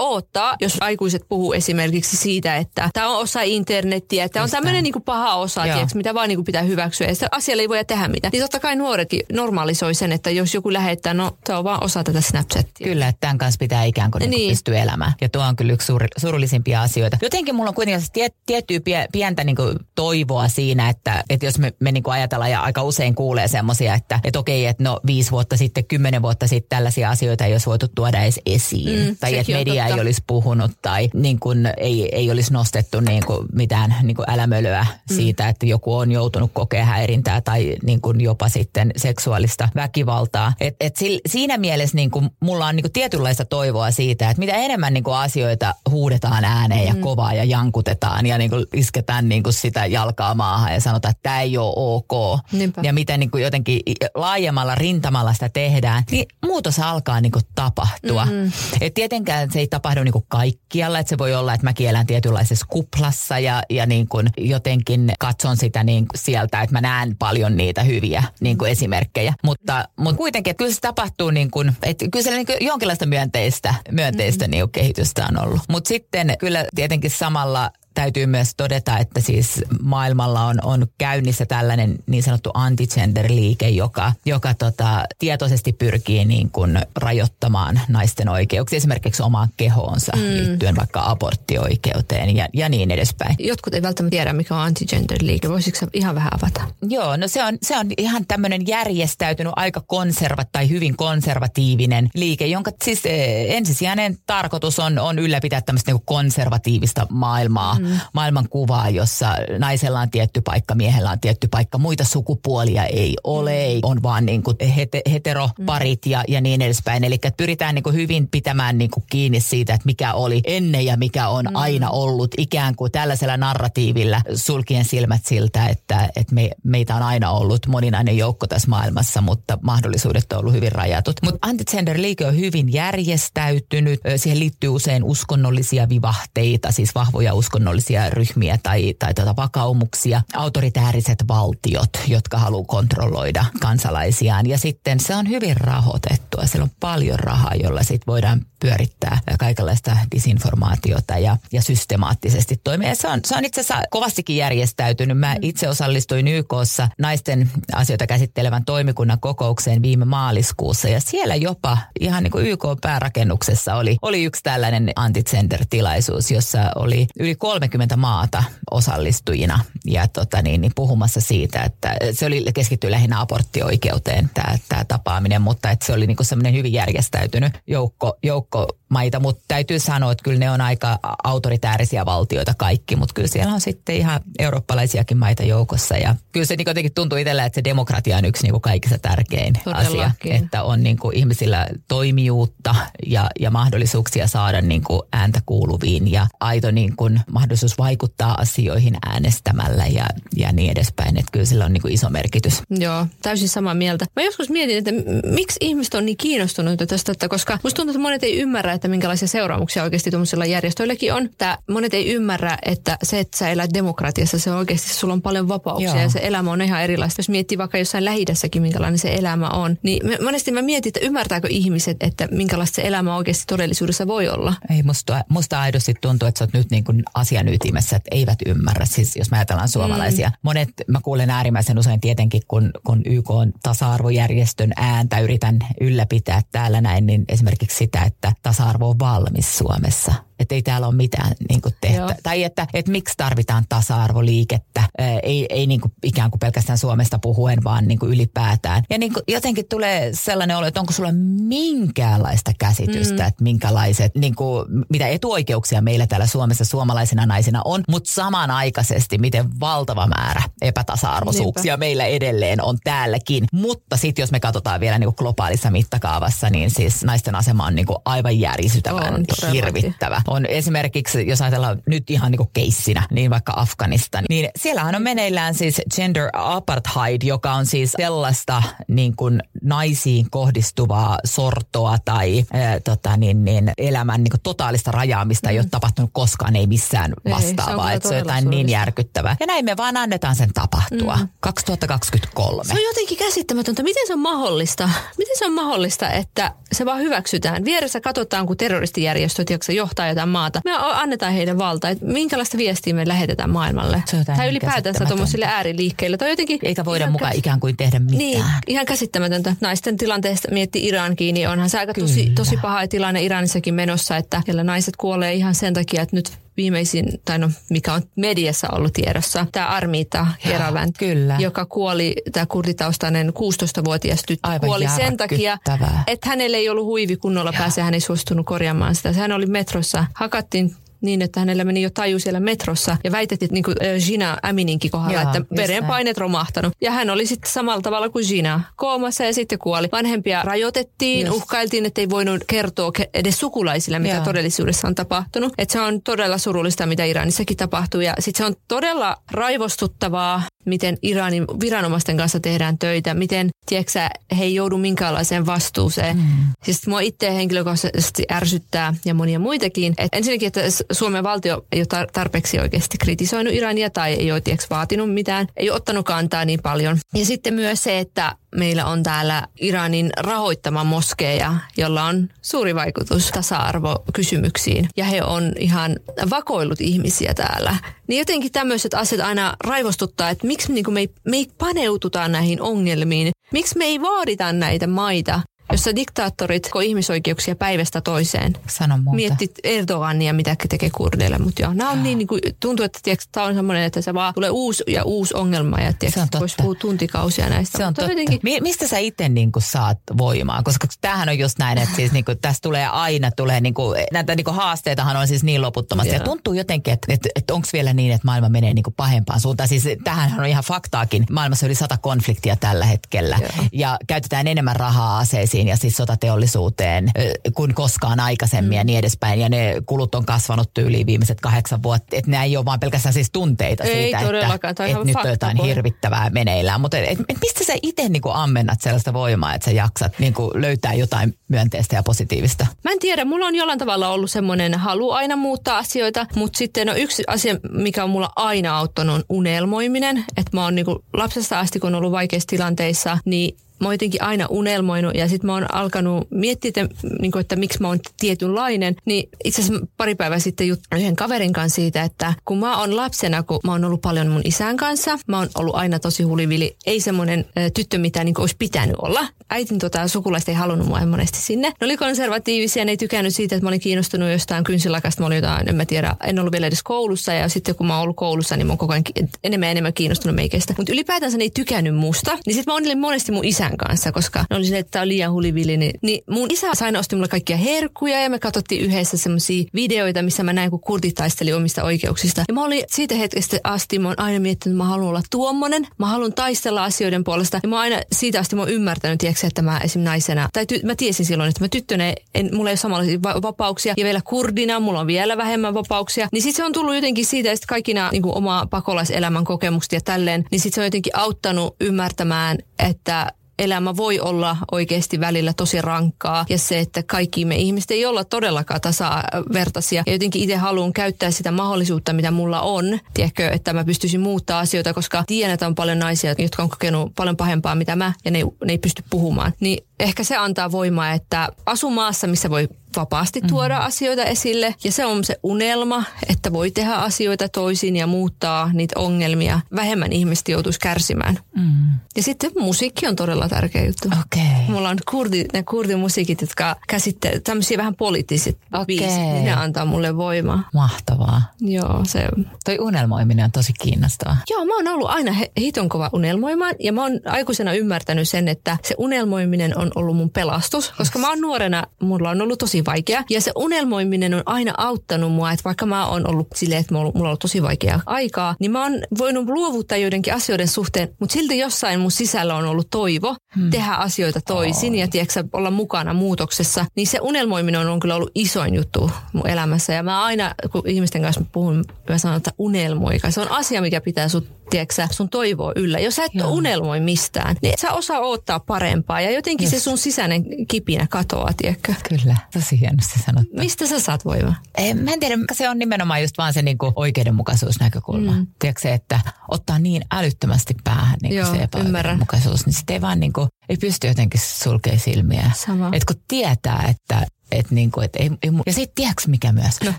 odottaa, jos aikuiset puhuu esimerkiksi siitä, että tämä on osa internettiä, että on tämmöinen niin paha osa, tiedätkö, mitä vaan niin kuin pitää hyväksyä ja sitä asialle ei voi tehdä mitään. Niin totta kai nuoretkin normalisoi sen, että jos joku lähettää, no tämä on vaan osa tätä Snapchatia. Kyllä, että tämän kanssa pitää ikään kuin, niin. niin pystyä elämään. Ja tuo on kyllä yksi suur, surullisimpia asioita. Jotenkin mulla on kuitenkin tiet, tiettyä pientä niin kuin toivoa siinä, että, että jos me, me niin kuin ajatellaan ja aika usein kuulee semmoisia, että, että okei, että no viisi vuotta sitten, kymmenen vuotta sitten tällaisia asioita ei olisi voitu tuoda edes esiin. Mm, tai että media ei olisi puhunut tai niin kuin ei, ei olisi nostettu niin kuin mitään niin kuin älämölöä mm. siitä, että joku on joutunut kokea häirintää tai niin kuin jopa sitten seksuaalista väkivaltaa. Et, et siinä mielessä niin kuin mulla on niin kuin tietynlaista toivoa siitä, että mitä enemmän niin kuin asioita huudetaan ääneen ja mm. kovaa ja jankutetaan ja niin kuin isketään niin kuin sitä jalkaa maahan ja sanotaan, että tämä ei ole ok. Niinpä. Ja miten niin kuin jotenkin laajemmalla rintamalla sitä tehdään, niin muutos alkaa niin kuin tapahtua. Mm-hmm. Et tietenkään se ei tapahdu niin kuin kaikkialla, että se voi olla, että mä kielän tietynlaisessa kuplassa ja, ja niin kuin jotenkin katson sitä niin kuin sieltä, että mä näen paljon niitä hyviä niin kuin esimerkkejä. Mutta, mutta kuitenkin, että kyllä se tapahtuu niin kuin, että kyllä siellä niin kuin jonkinlaista myönteistä, myönteistä mm-hmm. niin kuin kehitystä on ollut. Mutta sitten kyllä tietenkin samalla täytyy myös todeta, että siis maailmalla on, on käynnissä tällainen niin sanottu anti-gender-liike, joka, joka tota, tietoisesti pyrkii niin kuin rajoittamaan naisten oikeuksia, esimerkiksi omaan kehoonsa mm. liittyen vaikka aborttioikeuteen ja, ja niin edespäin. Jotkut ei välttämättä tiedä, mikä on anti-gender-liike. Voisitko ihan vähän avata? Joo, no se on, se on ihan tämmöinen järjestäytynyt aika konserva tai hyvin konservatiivinen liike, jonka siis eh, ensisijainen tarkoitus on, on ylläpitää tämmöistä niin konservatiivista maailmaa, mm. Maailmankuvaa, jossa naisella on tietty paikka, miehellä on tietty paikka, muita sukupuolia ei ole, mm. on vaan niin kuin hete, heteroparit mm. ja, ja niin edespäin. Eli pyritään niin kuin hyvin pitämään niin kuin kiinni siitä, että mikä oli ennen ja mikä on mm. aina ollut ikään kuin tällaisella narratiivilla sulkien silmät siltä, että, että me, meitä on aina ollut moninainen joukko tässä maailmassa, mutta mahdollisuudet on ollut hyvin rajatut. Mutta anti-gender-liike on hyvin järjestäytynyt. Siihen liittyy usein uskonnollisia vivahteita, siis vahvoja uskonnollisia ryhmiä tai, tai tuota vakaumuksia. Autoritääriset valtiot, jotka haluaa kontrolloida kansalaisiaan. Ja sitten se on hyvin rahoitettua. Siellä on paljon rahaa, jolla sitten voidaan pyörittää kaikenlaista disinformaatiota ja, ja systemaattisesti toimia. Se on, se on itse asiassa kovastikin järjestäytynyt. Mä itse osallistuin YKssa naisten asioita käsittelevän toimikunnan kokoukseen viime maaliskuussa ja siellä jopa ihan niin kuin YK päärakennuksessa oli, oli yksi tällainen anti-gender-tilaisuus, jossa oli yli 30 maata osallistujina ja tota niin, niin puhumassa siitä, että se oli keskittyy lähinnä aborttioikeuteen tämä, tämä tapaaminen, mutta että se oli niin semmoinen hyvin järjestäytynyt joukko, joukko maita, mutta täytyy sanoa, että kyllä ne on aika autoritäärisiä valtioita kaikki, mutta kyllä siellä on sitten ihan eurooppalaisiakin maita joukossa ja kyllä se niin jotenkin tuntuu itsellä, että se demokratia on yksi niin kuin kaikista tärkein Todellakin. asia, että on niin kuin ihmisillä toimijuutta ja, ja mahdollisuuksia saada niin kuin ääntä kuuluviin ja aito niin kuin mahdollisuus vaikuttaa asioihin äänestämällä ja, ja niin edespäin, että kyllä sillä on niin kuin iso merkitys. Joo, täysin samaa mieltä. Mä joskus mietin, että miksi ihmiset on niin kiinnostuneita tästä, että koska musta tuntuu, että monet ei ymmärrä, että minkälaisia seuraamuksia oikeasti tuollaisilla järjestöilläkin on. Että monet ei ymmärrä, että se, että sä elät demokratiassa, se on oikeasti, sulla on paljon vapauksia Joo. ja se elämä on ihan erilaista. Jos miettii vaikka jossain lähidässäkin, minkälainen se elämä on, niin monesti mä mietin, että ymmärtääkö ihmiset, että minkälaista se elämä oikeasti todellisuudessa voi olla. Ei, musta, musta aidosti tuntuu, että sä oot nyt niin kuin asian ytimessä, että eivät ymmärrä. Siis jos mä ajatellaan suomalaisia. Mm. Monet, mä kuulen äärimmäisen usein tietenkin, kun, kun YK on tasa-arvojärjestön ääntä yritän ylläpitää täällä näin, niin esimerkiksi sitä, että tasa-arvo on valmis Suomessa että ei täällä ole mitään niin kuin tehtä. Joo. Tai että, että miksi tarvitaan tasa-arvoliikettä, ei, ei niin kuin ikään kuin pelkästään Suomesta puhuen, vaan niin kuin ylipäätään. Ja niin kuin jotenkin tulee sellainen olo, että onko sulla minkäänlaista käsitystä, mm. että minkälaiset, niin kuin, mitä etuoikeuksia meillä täällä Suomessa suomalaisina naisina on, mutta samanaikaisesti miten valtava määrä epätasa-arvoisuuksia Niinpä. meillä edelleen on täälläkin. Mutta sitten jos me katsotaan vielä niin kuin globaalissa mittakaavassa, niin siis naisten asema on niin kuin aivan järisytävän hirvittävä on esimerkiksi, jos ajatellaan nyt ihan niin kuin keissinä, niin vaikka Afganistan, niin siellähän on meneillään siis gender apartheid, joka on siis sellaista niin kuin naisiin kohdistuvaa sortoa tai ää, tota, niin, niin, elämän niin kuin totaalista rajaamista mm. ei ole tapahtunut koskaan, ei missään vastaavaa. Ei, se on, se on jotain niin järkyttävää. Ja näin me vaan annetaan sen tapahtua. Mm. 2023. Se on jotenkin käsittämätöntä. Miten se on mahdollista? Miten se on mahdollista, että se vaan hyväksytään? Vieressä katsotaan, kun terroristijärjestöt, jotka johtaa jotain maata. Me annetaan heidän valta, että minkälaista viestiä me lähetetään maailmalle. Tai ylipäätänsä tuommoisille ääriliikkeille. Tai jotenkin Eikä voida mukaan käs... ikään kuin tehdä mitään. Niin, ihan käsittämätöntä. Naisten tilanteesta mietti Iran kiinni. Onhan se aika tosi, tosi paha tilanne Iranissakin menossa, että siellä naiset kuolee ihan sen takia, että nyt viimeisin, tai no mikä on mediassa ollut tiedossa, tämä Armita Keravan, Kyllä. joka kuoli, tämä kurditaustainen 16-vuotias tyttö, Aivan kuoli sen takia, että hänelle ei ollut huivi kunnolla pääse, hän ei suostunut korjaamaan sitä. Hän oli metrossa, hakattiin niin, että hänellä meni jo taju siellä metrossa ja väitettiin niin kuin Gina Amininkin kohdalla, Joo, että verenpaineet romahtanut. Ja hän oli sitten samalla tavalla kuin Gina koomassa ja sitten kuoli. Vanhempia rajoitettiin, just. uhkailtiin, että ei voinut kertoa edes sukulaisille, mitä Joo. todellisuudessa on tapahtunut. Että se on todella surullista, mitä Iranissakin tapahtuu. Ja sitten se on todella raivostuttavaa, miten Iranin viranomaisten kanssa tehdään töitä, miten, tiedätkö he ei joudu minkäänlaiseen vastuuseen. Mm. Siis mua itse henkilökohtaisesti ärsyttää ja monia muitakin. Et ensinnäkin, että Suomen valtio ei ole tarpeeksi oikeasti kritisoinut Irania tai ei ole tiedätkö, vaatinut mitään, ei ole ottanut kantaa niin paljon. Ja sitten myös se, että meillä on täällä Iranin rahoittama moskeja, jolla on suuri vaikutus tasa-arvokysymyksiin. Ja he on ihan vakoillut ihmisiä täällä. Niin jotenkin tämmöiset asiat aina raivostuttaa, että miksi niin me, ei, me ei paneututa näihin ongelmiin. Miksi me ei vaadita näitä maita jossa diktaattorit ko ihmisoikeuksia päivästä toiseen. Sano muuta. Miettit Erdogania, mitä tekee kurdeille, mutta joo, nämä on niin, niin kuin, tuntuu, että tämä on semmoinen, että se vaan tulee uusi ja uusi ongelma ja tiedätkö, voisi puhua tuntikausia näistä. Se on totta. Jotenkin... Mistä sä itse niin kuin, saat voimaa? Koska tämähän on just näin, että siis, niin kuin, tässä tulee aina tulee, niin kuin, näitä niin kuin, haasteitahan on siis niin loputtomasti. Ja, tuntuu jotenkin, että, että, että onko vielä niin, että maailma menee niin kuin pahempaan suuntaan. Siis tämähän on ihan faktaakin. Maailmassa on yli sata konfliktia tällä hetkellä. Ja, ja käytetään enemmän rahaa aseisiin teollisuuksiin ja siis sotateollisuuteen kuin koskaan aikaisemmin mm. ja niin edespäin. Ja ne kulut on kasvanut tyyliin viimeiset kahdeksan vuotta. Että nämä ei ole vaan pelkästään siis tunteita ei siitä, että, että nyt on jotain voi. hirvittävää meneillään. Mutta et, et mistä sä itse niinku ammennat sellaista voimaa, että sä jaksat niinku löytää jotain myönteistä ja positiivista? Mä en tiedä. Mulla on jollain tavalla ollut semmoinen halu aina muuttaa asioita, mutta sitten no yksi asia, mikä on mulla aina auttanut, on unelmoiminen. Että mä oon niinku lapsesta asti, kun on ollut vaikeissa tilanteissa, niin mä oon jotenkin aina unelmoinut ja sitten mä oon alkanut miettiä, että, niin kuin, että miksi mä oon tietynlainen. Niin itse asiassa pari päivää sitten jut yhden kaverin kanssa siitä, että kun mä oon lapsena, kun mä oon ollut paljon mun isän kanssa, mä oon ollut aina tosi hulivili. Ei semmoinen tyttö, mitä niin olisi pitänyt olla. Äitin tota, sukulaista ei halunnut mua monesti sinne. Ne oli konservatiivisia, ne ei tykännyt siitä, että mä olin kiinnostunut jostain kynsilakasta. Mä olin jotain, en mä tiedä, en ollut vielä edes koulussa ja sitten kun mä oon ollut koulussa, niin mä oon koko ajan enemmän ja enemmän kiinnostunut meikestä. Mutta ylipäätänsä ne ei tykännyt musta. Niin sitten mä onnellin monesti mun isän isän kanssa, koska ne oli silleen, että tämä on liian hulivili. Niin, niin mun isä aina osti mulle kaikkia herkkuja ja me katsottiin yhdessä semmoisia videoita, missä mä näin, kun kurtit taisteli omista oikeuksista. Ja mä olin siitä hetkestä asti, mä oon aina miettinyt, että mä haluan olla tuommoinen, mä haluan taistella asioiden puolesta. Ja mä aina siitä asti mä oon ymmärtänyt, tiedätkö, että mä esim. naisena, tai ty, mä tiesin silloin, että mä tyttönä, en, mulla ei ole samanlaisia vapauksia, ja vielä kurdina mulla on vielä vähemmän vapauksia. Niin sitten se on tullut jotenkin siitä, että kaikki nämä niin omaa pakolaiselämän kokemuksia ja tälleen, niin sitten se on jotenkin auttanut ymmärtämään, että elämä voi olla oikeasti välillä tosi rankkaa ja se, että kaikki me ihmiset ei olla todellakaan tasavertaisia. Ja jotenkin itse haluan käyttää sitä mahdollisuutta, mitä mulla on, tiedätkö, että mä pystyisin muuttaa asioita, koska tiedän, että on paljon naisia, jotka on kokenut paljon pahempaa mitä mä ja ne, ne ei pysty puhumaan. Niin ehkä se antaa voimaa, että asu maassa, missä voi vapaasti mm. tuoda mm. asioita esille. Ja se on se unelma, että voi tehdä asioita toisin ja muuttaa niitä ongelmia. Vähemmän ihmiset joutuisi kärsimään. Mm. Ja sitten musiikki on todella tärkeä juttu. Okay. Mulla on kurdi, ne kurdimusiikit, jotka käsittelevät tämmöisiä vähän poliittiset okay. biisit, niin ne antaa mulle voimaa. Mahtavaa. Joo, se... Toi unelmoiminen on tosi kiinnostavaa. Joo, mä oon ollut aina hiton kova unelmoimaan ja mä oon aikuisena ymmärtänyt sen, että se unelmoiminen on ollut mun pelastus, koska mä oon nuorena, mulla on ollut tosi vaikea. Ja se unelmoiminen on aina auttanut mua, että vaikka mä oon ollut silleen, että mulla on ollut tosi vaikea aikaa, niin mä oon voinut luovuttaa joidenkin asioiden suhteen, mutta silti jossain mun sisällä on ollut toivo hmm. tehdä asioita toisin oh. ja tiedätkö, olla mukana muutoksessa. Niin se unelmoiminen on kyllä ollut isoin juttu mun elämässä. Ja mä aina, kun ihmisten kanssa puhun, mä sanon, että unelmoika. Se on asia, mikä pitää sut, tiedätkö, sun toivoa yllä. Jos sä et Joo. unelmoi mistään, niin sä osaa odottaa parempaa. Ja jotenkin Just. se sun sisäinen kipinä katoaa, tiedätkö? Kyllä, tosi hienosti sanottu. Mistä sä saat voimaa? Eh, mä en tiedä, se on nimenomaan just vaan se niinku oikeudenmukaisuusnäkökulma. Mm. Tiedätkö se, että ottaa niin älyttömästi päähän niinku Joo, se epäoikeudenmukaisuus, niin sitten ei vaan niinku, ei pysty jotenkin sulkea silmiä. Sama. Et kun tietää, että et niinku, et ei, ei, ja sitten tiedätkö mikä myös? No.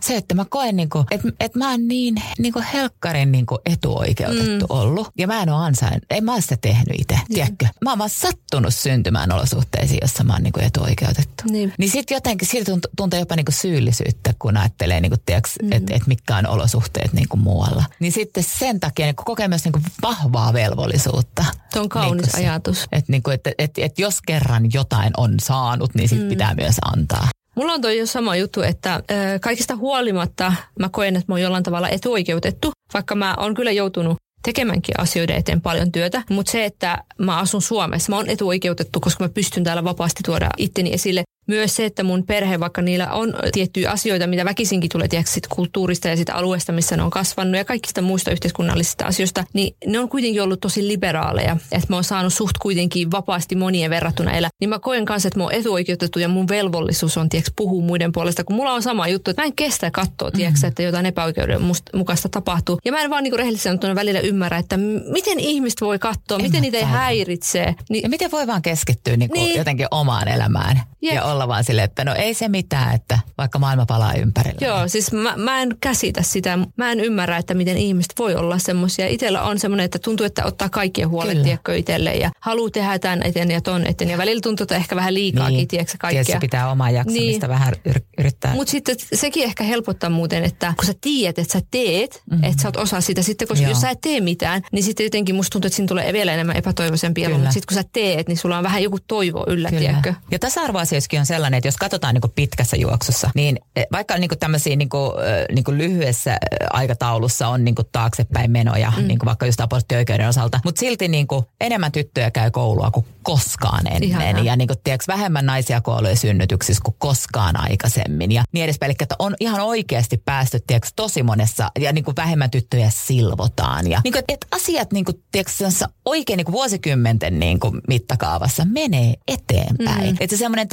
Se, että mä koen, niinku, että et mä oon niin niinku helkkarin niinku etuoikeutettu mm. ollut. Ja mä en ole ansain, ei mä ole sitä tehnyt itse, niin. tiedätkö? Mä oon vaan sattunut syntymään olosuhteisiin, jossa mä oon niinku etuoikeutettu. Niin, niin sitten jotenkin siitä tunt, tuntee jopa niinku syyllisyyttä, kun ajattelee, niinku, mm. että et mitkä on olosuhteet niinku muualla. Niin sitten sen takia niinku kokee myös niinku vahvaa velvollisuutta. Se on kaunis niinku ajatus. Että niinku, et, et, et jos kerran jotain on saanut, niin sitten mm. pitää myös antaa. Mulla on toi jo sama juttu, että ö, kaikista huolimatta mä koen, että mä oon jollain tavalla etuoikeutettu, vaikka mä oon kyllä joutunut tekemänkin asioiden eteen paljon työtä. Mutta se, että mä asun Suomessa, mä oon etuoikeutettu, koska mä pystyn täällä vapaasti tuoda itteni esille. Myös se, että mun perhe, vaikka niillä on tiettyjä asioita, mitä väkisinkin tulee tiedätkö, sit kulttuurista ja sitä alueesta, missä ne on kasvanut ja kaikista muista yhteiskunnallisista asioista, niin ne on kuitenkin ollut tosi liberaaleja. Että mä oon saanut suht kuitenkin vapaasti monien verrattuna elää. Niin mä koen kanssa, että mä oon etuoikeutettu ja mun velvollisuus on tiedätkö, puhua muiden puolesta, kun mulla on sama juttu, että mä en kestä katsoa, tiedätkö, mm-hmm. että jotain epäoikeudenmukaista tapahtuu. Ja mä en vaan niin rehellisesti välillä ymmärrä, että miten ihmiset voi katsoa, en miten niitä ei häiritse. Niin, ja miten voi vaan keskittyä niin niin. jotenkin omaan elämään Jep. ja olla vaan silleen, että no ei se mitään, että vaikka maailma palaa ympärillä. Joo, siis mä, mä en käsitä sitä. Mä en ymmärrä, että miten ihmiset voi olla semmoisia. Itellä on semmoinen, että tuntuu, että ottaa kaikkien huolet tiedätkö, itselleen ja haluaa tehdä tämän eteen ja ton eteen. Ja välillä tuntuu, että ehkä vähän liikaakin, niin. tiedätkö, kaikkea. Tietysti pitää omaa jaksamista niin. vähän yrittää. Mutta sitten sekin ehkä helpottaa muuten, että kun sä tiedät, että sä teet, mm-hmm. että sä oot osa sitä. Sitten koska Joo. jos sä et tee mitään, niin sitten jotenkin musta tuntuu, että siinä tulee vielä enemmän epätoivoisempia. Mutta sitten kun sä teet, niin sulla on vähän joku toivo yllä, tiedätkö? Ja tasa-arvoasioissakin on sellainen, että jos katsotaan niin pitkässä juoksussa, niin e, vaikka niin tämmöisiä niin kuin, niin kuin lyhyessä aikataulussa on niin taaksepäin menoja, mm. niin vaikka just aborttioikeuden osalta, mutta silti niin enemmän tyttöjä käy koulua kuin koskaan ennen. Ihanaa. Ja niin kuin, tiedätkö, vähemmän naisia kuolee synnytyksissä kuin koskaan aikaisemmin. Ja niin edespäin. Eli että on ihan oikeasti päästy tiedätkö, tosi monessa, ja niin kuin vähemmän tyttöjä silvotaan. Ja niin kuin, että asiat niin kuin, tiedätkö, oikein niin kuin vuosikymmenten niin kuin mittakaavassa menee eteenpäin. Mm. Että se semmoinen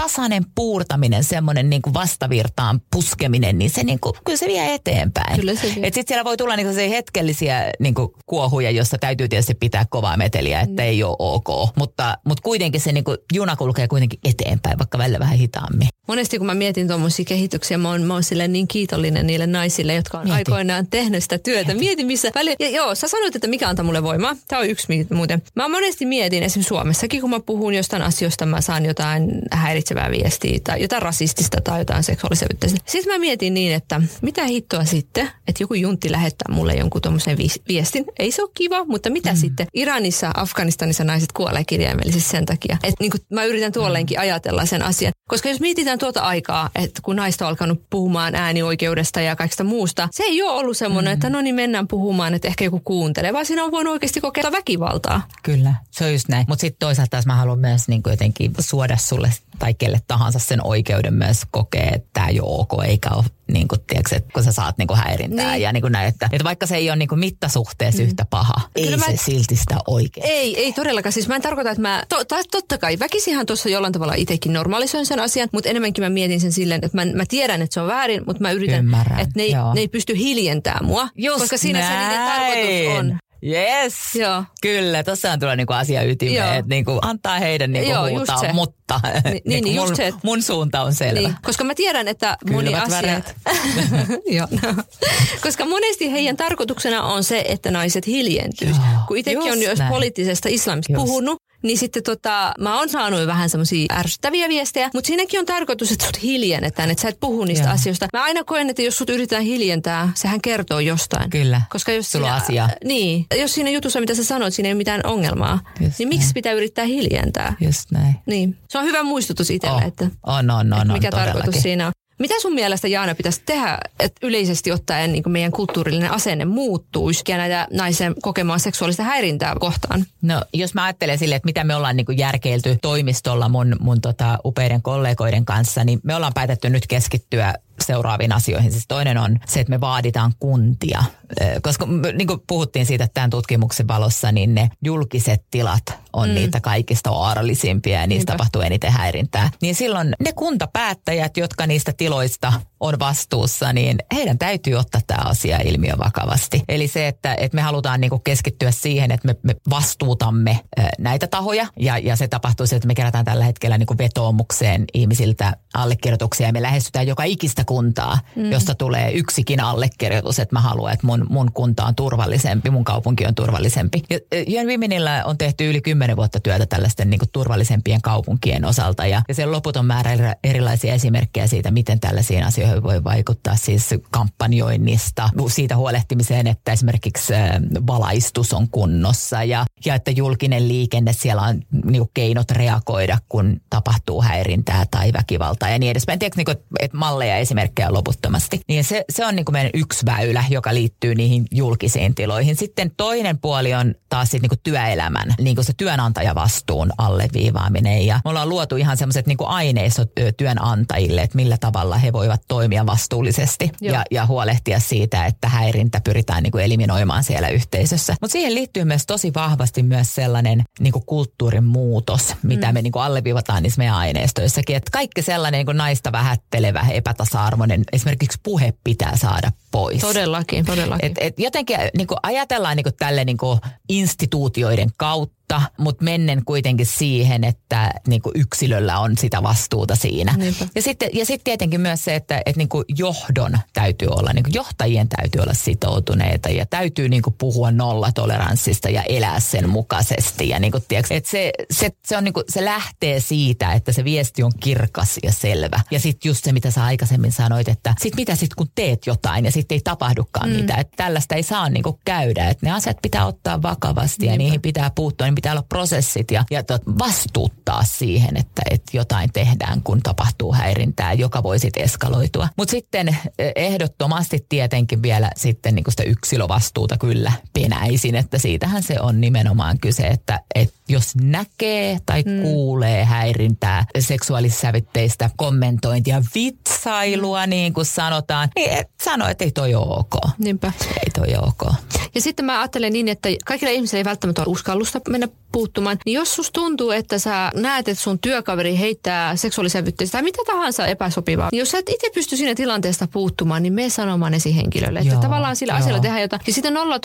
tasainen puurtaminen, semmoinen niin kuin vastavirtaan puskeminen, niin se niin kuin, kyllä se vie eteenpäin. Kyllä se vie. Sitten siellä voi tulla niin kuin hetkellisiä niin kuin kuohuja, jossa täytyy tietysti pitää kovaa meteliä, että mm. ei ole ok. Mutta, mutta kuitenkin se niin kuin, juna kulkee kuitenkin eteenpäin, vaikka välillä vähän hitaammin. Monesti kun mä mietin tuommoisia kehityksiä, mä oon, mä oon niin kiitollinen niille naisille, jotka on Mieti. aikoinaan tehnyt sitä työtä. Mieti, Mieti missä väli... Ja joo, sä sanoit, että mikä antaa mulle voimaa. Tämä on yksi muuten. Mä monesti mietin, esimerkiksi Suomessakin, kun mä puhun jostain asioista, mä saan jotain häiritsevää viestiä tai jotain rasistista tai jotain seksuaalista. Sitten mä mietin niin, että mitä hittoa sitten, että joku juntti lähettää mulle jonkun tuommoisen viestin. Ei se ole kiva, mutta mitä mm. sitten? Iranissa, Afganistanissa naiset kuolee kirjaimellisesti sen takia. Että niin mä yritän tuolleenkin ajatella sen asian. Koska jos mietitään tuota aikaa, että kun naista on alkanut puhumaan äänioikeudesta ja kaikesta muusta, se ei ole ollut semmoinen, mm. että no niin mennään puhumaan, että ehkä joku kuuntelee, vaan siinä on voinut oikeasti kokea väkivaltaa. Kyllä, se on just näin. Mutta sitten toisaalta mä haluan myös niin jotenkin suoda sulle tai kelle tahansa sen oikeuden myös kokea, että tämä ei ole ok, eikä ole niin kuin, tiedätkö, että kun sä saat niin kuin häirintää niin. ja niin kuin näin, että, että vaikka se ei ole niin kuin mittasuhteessa mm. yhtä paha, ei Kyllä se mä... silti sitä oikein. Ei, ei todellakaan. Siis mä en tarkoita, että mä, to, to, totta kai väkisihan tuossa jollain tavalla itsekin normalisoin sen asian, mutta enemmänkin mä mietin sen silleen, että mä, mä tiedän, että se on väärin, mutta mä yritän, Ymmärrän, että ne ei, ne ei pysty hiljentämään mua, Just koska siinä näin. se niiden tarkoitus on. Yes, Joo. kyllä. Tuossa tulee niinku asia ytimeen, että niinku antaa heidän niinku Joo, huutaa, mutta Ni, niin, niinku niin, mun, se, mun suunta on selvä. Niin, koska mä tiedän, että moni asia... Koska monesti heidän tarkoituksena on se, että naiset hiljentyisi. Kun itsekin on jos poliittisesta islamista Just. puhunut, niin sitten tota, mä oon saanut vähän semmoisia ärsyttäviä viestejä, mutta siinäkin on tarkoitus, että sut hiljennetään, että sä et puhu niistä Joo. asioista. Mä aina koen, että jos sut yritetään hiljentää, sehän kertoo jostain. Kyllä, Koska jos sulla siinä, asia. Niin, jos siinä jutussa, mitä sä sanoit, siinä ei ole mitään ongelmaa, Just niin miksi näin. pitää yrittää hiljentää? Just näin. Niin, se on hyvä muistutus itselle, oh. että, on, on, on, että mikä on, tarkoitus siinä on. Mitä sun mielestä Jaana pitäisi tehdä, että yleisesti ottaen niin meidän kulttuurillinen asenne muuttuisi ja näitä naisen kokemaan seksuaalista häirintää kohtaan? No jos mä ajattelen sille, että mitä me ollaan niin järkeilty toimistolla mun, mun tota, upeiden kollegoiden kanssa, niin me ollaan päätetty nyt keskittyä seuraaviin asioihin. Siis toinen on se, että me vaaditaan kuntia, koska niin kuin puhuttiin siitä tämän tutkimuksen valossa, niin ne julkiset tilat on mm. niitä kaikista vaarallisimpia ja niistä Niinpä. tapahtuu eniten häirintää. Niin silloin ne kuntapäättäjät, jotka niistä tiloista on vastuussa, niin heidän täytyy ottaa tämä asia ilmiö vakavasti. Eli se, että, että me halutaan niin keskittyä siihen, että me, me vastuutamme näitä tahoja ja, ja se tapahtuu se, että me kerätään tällä hetkellä niin vetoomukseen ihmisiltä allekirjoituksia ja me lähestytään joka ikistä kuntaa, mm. josta tulee yksikin allekirjoitus, että mä haluan, että mun, mun kunta on turvallisempi, mun kaupunki on turvallisempi. Jön Viminillä on tehty yli kymmenen vuotta työtä tällaisten niin turvallisempien kaupunkien osalta ja, ja se loputon määrä erilaisia esimerkkejä siitä, miten tällaisiin asioihin voi vaikuttaa siis kampanjoinnista, siitä huolehtimiseen, että esimerkiksi valaistus on kunnossa ja, ja että julkinen liikenne, siellä on niin keinot reagoida, kun tapahtuu häirintää tai väkivaltaa ja niin edespäin. Tiedätkö, niin että malleja esimerkkejä loputtomasti. Niin se, se on niin kuin meidän yksi väylä, joka liittyy niihin julkisiin tiloihin. Sitten toinen puoli on taas sit niin kuin työelämän, niin kuin se työnantajavastuun alleviivaaminen. Ja me ollaan luotu ihan semmoiset niin aineistot työnantajille, että millä tavalla he voivat toimia vastuullisesti ja, ja huolehtia siitä, että häirintä pyritään niin kuin eliminoimaan siellä yhteisössä. Mutta siihen liittyy myös tosi vahvasti myös sellainen niin kuin kulttuurin muutos, mitä mm. me niin kuin alleviivataan niissä meidän aineistoissakin. Että kaikki sellainen niin kuin naista vähättelevä, epätasa-arvoinen, esimerkiksi puhe pitää saada pois. Todellakin, todellakin. Et, et jotenkin niin kuin ajatellaan niin kuin tälle niin kuin instituutioiden kautta vastuuta, mutta mennen kuitenkin siihen, että niin kuin yksilöllä on sitä vastuuta siinä. Niinpä. Ja sitten, ja sitten tietenkin myös se, että, että niin kuin johdon täytyy olla, niin kuin johtajien täytyy olla sitoutuneita ja täytyy niin kuin puhua nollatoleranssista ja elää sen mukaisesti. Ja niin kuin, tiedätkö, että se, se, se, on niin kuin, se lähtee siitä, että se viesti on kirkas ja selvä. Ja sitten just se, mitä sä aikaisemmin sanoit, että sit mitä sitten kun teet jotain ja sitten ei tapahdukaan mm. mitään. Että tällaista ei saa niin kuin käydä. Että ne asiat pitää ottaa vakavasti Niinpä. ja niihin pitää puuttua. Niin pitää olla prosessit ja, ja tot, vastuuttaa siihen, että, että jotain tehdään, kun tapahtuu häirintää, joka voi sitten eskaloitua. Mutta sitten eh, ehdottomasti tietenkin vielä sitten niin sitä yksilövastuuta kyllä penäisin, että siitähän se on nimenomaan kyse, että, että jos näkee tai mm. kuulee häirintää, seksuaalissävytteistä kommentointia, vitsailua, mm. niin kuin sanotaan, niin et sano, että ei toi ole ok. Niinpä. Ei toi ole ok. Ja sitten mä ajattelen niin, että kaikilla ihmisillä ei välttämättä ole uskallusta mennä puuttumaan. Niin jos sus tuntuu, että sä näet, että sun työkaveri heittää seksuaalisävytteistä tai mitä tahansa epäsopivaa, niin jos sä et itse pysty siinä tilanteesta puuttumaan, niin me sanomaan esihenkilölle. Että joo, tavallaan sillä joo. asialla tehdään jotain. Ja sitten nolla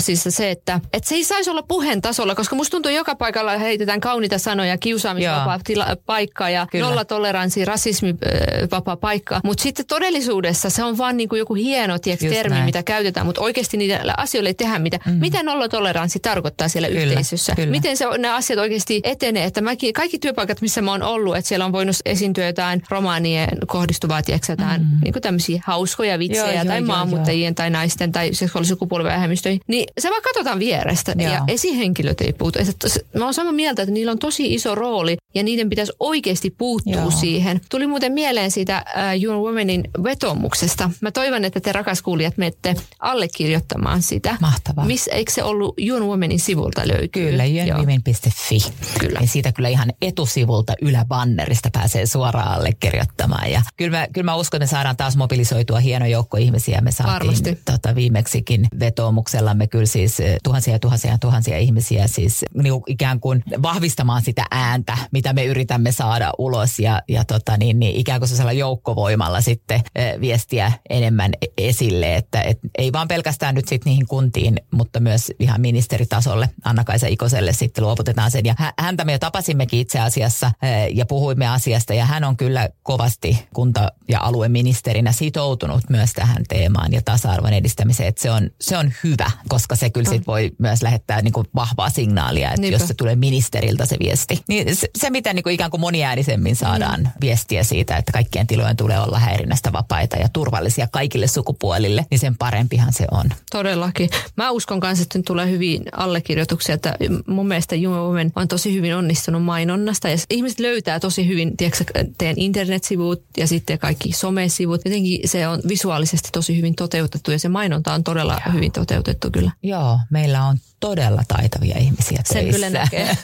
siis se, että, että se ei saisi olla puheen tasolla, koska musta tuntuu joka paikalla heitetään kauniita sanoja, kiusaamisvapaa tila, paikka ja Kyllä. nolla toleranssi, rasismivapaa paikka. Mutta sitten todellisuudessa se on vaan niin kuin joku hieno tieks, termi, näin. mitä käytetään, mutta oikeasti niitä asioilla ei tehdä mitä. Mm. Mitä nolla toleranssi tarkoittaa siellä Kyllä. yhteisössä? Kyllä. Miten se, nämä asiat oikeasti etenee? Että mäkin, kaikki työpaikat, missä mä oon ollut, että siellä on voinut esiintyä jotain romaanien kohdistuvaa, tieks, jotain mm. niin kuin tämmöisiä hauskoja vitsejä joo, tai joo, maahanmuuttajien joo. tai naisten tai seksuaalisukupuolivähemmistöihin, niin se vaan katsotaan vierestä joo. ja esihenkilöt ei puutu. Että mä oon samaa mieltä, että niillä on tosi iso rooli ja niiden pitäisi oikeasti puuttua Joo. siihen. Tuli muuten mieleen siitä uh, Young Womenin vetomuksesta. Mä toivon, että te rakas kuulijat menette allekirjoittamaan sitä. Mahtavaa. Miss, eikö se ollut Young Womenin sivulta löytyy? Kyllä, youngwomen.fi. Kyllä. Ja siitä kyllä ihan etusivulta yläbannerista pääsee suoraan allekirjoittamaan. Ja kyllä mä, kyllä mä uskon, että me saadaan taas mobilisoitua hieno joukko ihmisiä. Me saatiin tota, viimeksikin vetoomuksellamme kyllä siis eh, tuhansia ja tuhansia ja tuhansia ihmisiä siis niin ikään kuin vahvistamaan sitä ääntä, mitä me yritämme saada ulos ja, ja tota niin, niin ikään kuin sellaisella joukkovoimalla sitten e, viestiä enemmän e, esille, että et, ei vaan pelkästään nyt sitten niihin kuntiin, mutta myös ihan ministeritasolle Anna-Kaisa Ikoselle sitten luovutetaan sen. Ja häntä me jo tapasimmekin itse asiassa e, ja puhuimme asiasta ja hän on kyllä kovasti kunta- ja alueministerinä sitoutunut myös tähän teemaan ja tasa-arvon edistämiseen, että se on, se on hyvä, koska se kyllä sit voi myös lähettää niin kuin vahvaa signaalia, että Niinpä. jos se tulee ministeriltä se viesti. Niin se, se mitä niin kuin ikään kuin moniäänisemmin saadaan mm. viestiä siitä, että kaikkien tilojen tulee olla häirinnästä vapaita ja turvallisia kaikille sukupuolille, niin sen parempihan se on. Todellakin. Mä uskon kanssa, että tulee hyvin allekirjoituksia, että mun mielestä Human Women on tosi hyvin onnistunut mainonnasta ja ihmiset löytää tosi hyvin, tiedätkö, teidän internetsivut ja sitten kaikki somesivut. Jotenkin se on visuaalisesti tosi hyvin toteutettu ja se mainonta on todella Joo. hyvin toteutettu kyllä. Joo, meillä on todella taitavia ihmisiä töissä. Sen kyllä näkee.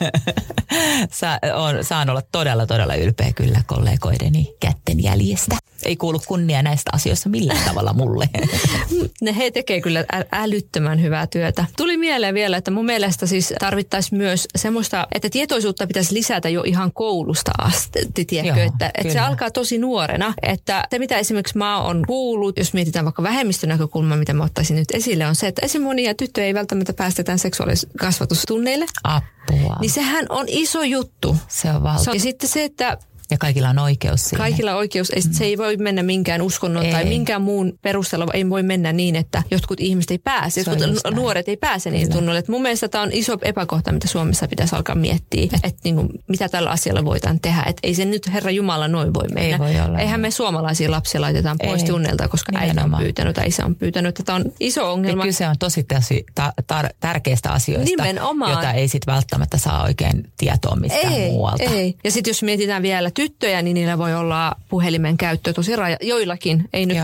Sa, on, saan olla todella, todella ylpeä kyllä kollegoideni kätten jäljestä. Ei kuulu kunnia näistä asioista millään tavalla mulle. ne he tekee kyllä älyttömän hyvää työtä. Tuli mieleen vielä, että mun mielestä siis tarvittaisiin myös semmoista, että tietoisuutta pitäisi lisätä jo ihan koulusta asti, tiedätkö, Joo, että, että se alkaa tosi nuorena. Että se, mitä esimerkiksi mä oon kuullut, jos mietitään vaikka vähemmistön näkökulmaa, mitä mä ottaisin nyt esille, on se, että esimerkiksi monia tyttöjä ei välttämättä päästetään seksuaaliskasvatustunneille. Apua. Niin sehän on iso juttu. Se on valtava. Ja sitten se, että ja kaikilla on oikeus siihen. Kaikilla on oikeus. Ei, mm. Se ei voi mennä minkään uskonnon ei. tai minkään muun perusteella. Ei voi mennä niin, että jotkut ihmiset ei pääse. Jotkut nuoret ei pääse niin tunnolle. Et mun mielestä tämä on iso epäkohta, mitä Suomessa pitäisi alkaa miettiä. Että et, niin mitä tällä asialla voidaan tehdä. Että ei se nyt Herra Jumala noin voi mennä. Ei voi olla. Eihän me suomalaisia lapsia laitetaan pois ei. tunnelta, koska Nimenomaan. äiti on pyytänyt tai isä on pyytänyt. Tämä on iso ongelma. Ja kyse on tosi tosi ta- tar- tärkeistä asioista, Nimenomaan. jota ei sitten välttämättä saa oikein tietoa mistään ei, muualta. Ei. Ja sitten jos mietitään vielä tyttöjä, niin niillä voi olla puhelimen käyttö tosi raja, joillakin, ei nyt,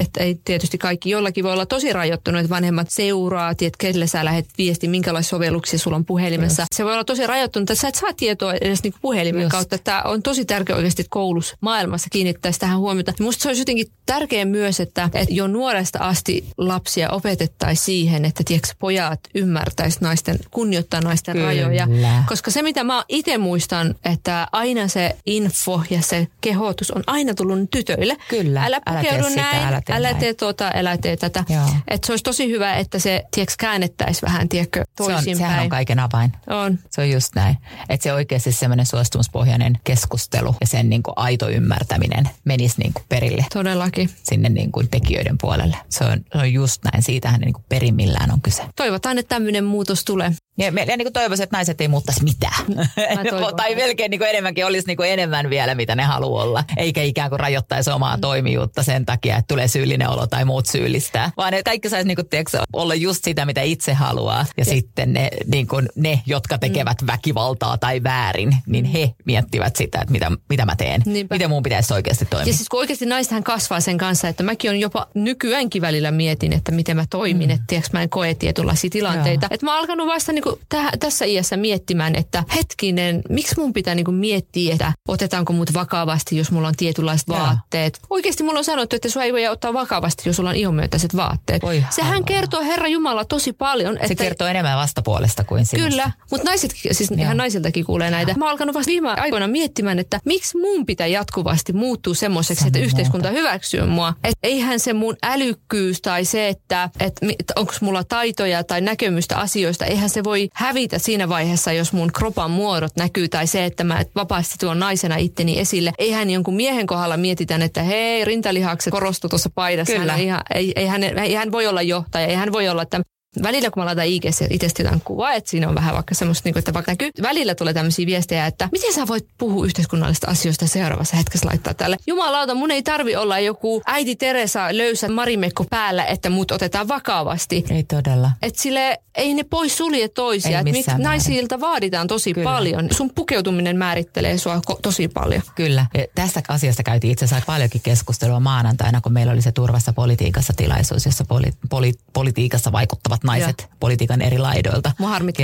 että ei tietysti kaikki, joillakin voi olla tosi rajoittunut, että vanhemmat seuraa, tiedät, kelle sä lähdet viesti, minkälaisia sovelluksia sulla on puhelimessa. Just. Se voi olla tosi rajoittunut, että sä et saa tietoa edes niinku puhelimen Just. kautta. Tämä on tosi tärkeä oikeasti, että koulussa maailmassa kiinnittäisi tähän huomiota. Musta se olisi jotenkin tärkeää myös, että, että jo nuoresta asti lapsia opetettaisiin siihen, että tiedätkö, pojat ymmärtäisi naisten, kunnioittaa naisten Kyllä. rajoja. Koska se, mitä mä itse muistan, että aina se info ja se kehotus on aina tullut tytöille. Kyllä. Älä pukeudu näin, sitä, älä tee, älä tee tuota, älä tee tätä. Että se olisi tosi hyvä, että se tiedätkö, käännettäisi vähän tiedätkö, toisinpäin. Se on, sehän on kaiken avain. On. Se on just näin. Että se oikeasti semmoinen suostumuspohjainen keskustelu ja sen niin kuin aito ymmärtäminen menisi niin kuin perille. Todellakin. Sinne niin kuin tekijöiden puolelle. Se on, se on just näin. Siitähän niin kuin perimmillään on kyse. Toivotaan, että tämmöinen muutos tulee. Ja, ja niin kuin toivoisin, että naiset ei muuttaisi mitään. tai melkein niin kuin enemmänkin olisi niin kuin enemmän vielä, mitä ne haluaa olla. Eikä ikään kuin rajoittaisi omaa mm. toimijuutta sen takia, että tulee syyllinen olo tai muut syyllistää. Vaan ne kaikki saisi niin kuin, tiedätkö, olla just sitä, mitä itse haluaa. Ja, ja. sitten ne, niin kuin, ne, jotka tekevät mm. väkivaltaa tai väärin, niin mm. he miettivät sitä, että mitä, mitä mä teen. Niinpä. Miten mun pitäisi oikeasti toimia. Ja siis kun oikeasti naistähän kasvaa sen kanssa, että mäkin on jopa nykyäänkin välillä mietin, että miten mä toimin. Mm. Että tiedätkö, mä en koe tietynlaisia tilanteita. Että mä oon alkanut vasta niin kuin täh, tässä iässä miettimään, että hetkinen, miksi mun pitää niin kuin miettiä, että otetaanko mut vakavasti, jos mulla on tietynlaiset Jaa. vaatteet. Oikeasti mulla on sanottu, että sua ei voi ottaa vakavasti, jos sulla on ihomyötäiset vaatteet. Oi, Sehän halua. kertoo Herra Jumala tosi paljon. Se että... kertoo enemmän vastapuolesta kuin sinusta. Kyllä, mutta naiset, siis Jaa. ihan naisiltakin kuulee näitä. Mä oon alkanut vasta viime aikoina miettimään, että miksi mun pitää jatkuvasti muuttua semmoiseksi, että yhteiskunta hyväksyy mua. Että eihän se mun älykkyys tai se, että, että onko mulla taitoja tai näkemystä asioista, eihän se voi hävitä siinä vaiheessa, jos mun kropan muodot näkyy tai se, että mä vapaasti tuon naisena itteni esille. Eihän jonkun miehen kohdalla mietitään, että hei, rintalihakset korostu tuossa paidassa. Kyllä. Hän, ihan, ei, ei, hän, ei hän voi olla johtaja, ei hän voi olla että välillä kun mä laitan IG itse jotain kuvaa, että siinä on vähän vaikka semmoista, niin kuin, että vaikka näkyy, välillä tulee tämmöisiä viestejä, että miten sä voit puhua yhteiskunnallisista asioista seuraavassa hetkessä laittaa tälle. Jumalauta, mun ei tarvi olla joku äiti Teresa löysä marimekko päällä, että mut otetaan vakavasti. Ei todella. Et sille ei ne pois sulje toisia. Ei miksi naisilta vaaditaan tosi Kyllä. paljon. Sun pukeutuminen määrittelee sua ko- tosi paljon. Kyllä. Ja tästä asiasta käytiin itse asiassa paljonkin keskustelua maanantaina, kun meillä oli se Turvassa politiikassa tilaisuus, jossa poli- poli- politiikassa vaikuttavat naiset joo. politiikan eri laidoilta. Mua harmitti,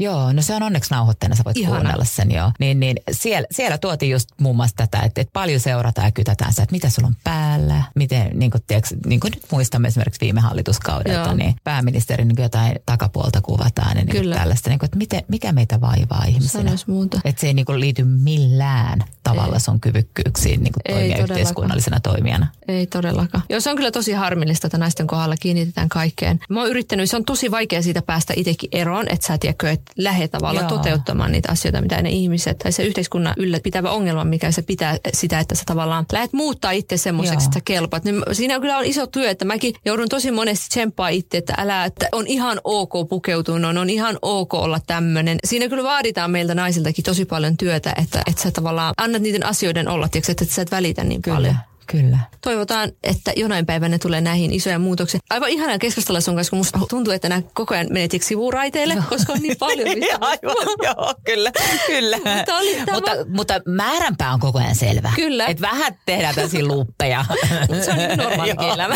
Joo, no se on onneksi nauhoitteena, sä voit Ihana. kuunnella sen joo. Niin, niin siellä, siellä tuotiin just muun muassa tätä, että, että paljon seurataan ja kytätään se, että mitä sulla on päällä, miten, niin kuin, tiedätkö, niin kuin nyt muistamme esimerkiksi viime hallituskaudelta, joo. niin pääministerin niin jotain takapuolta kuvataan ja niin Kyllä. tällaista, niin kuin, että miten, mikä meitä vaivaa ihmisenä. Sanois muuta. Että se ei niin kuin, liity millään tavalla ei. sun kyvykkyyksiin niin kuin toimia ei yhteiskunnallisena toimijana. Ei todellakaan. Joo, se on kyllä tosi harmillista, että naisten kohdalla kiinnitetään kaikkeen. Mä oon yrittänyt, se on tosi vaikea siitä päästä itsekin eroon, että sä tiedätkö, että lähde tavalla Joo. toteuttamaan niitä asioita, mitä ne ihmiset, tai se yhteiskunnan ylläpitävä ongelma, mikä se pitää sitä, että sä tavallaan lähdet muuttaa itse semmoiseksi, että sä kelpaat. Niin siinä kyllä on iso työ, että mäkin joudun tosi monesti tsemppaa itse, että älä, että on ihan ok pukeutua, on, on ihan ok olla tämmöinen. Siinä kyllä vaaditaan meiltä naisiltakin tosi paljon työtä, että, että sä tavallaan annat niiden asioiden olla, tiedätkö, että, että sä et välitä niin kyllä. paljon. Kyllä. Toivotaan, että jonain päivänä tulee näihin isoja muutoksia. Aivan ihanaa keskustella sun kanssa, kun musta tuntuu, että nämä koko ajan menet sivuraiteille, koska on niin paljon mistä. Aivan, joo, kyllä, kyllä. mutta, oli tämä... mutta, mutta määränpää on koko ajan selvä. Kyllä. Et vähän tehdään tällaisia luuppeja. mutta se on niin normaali elämä.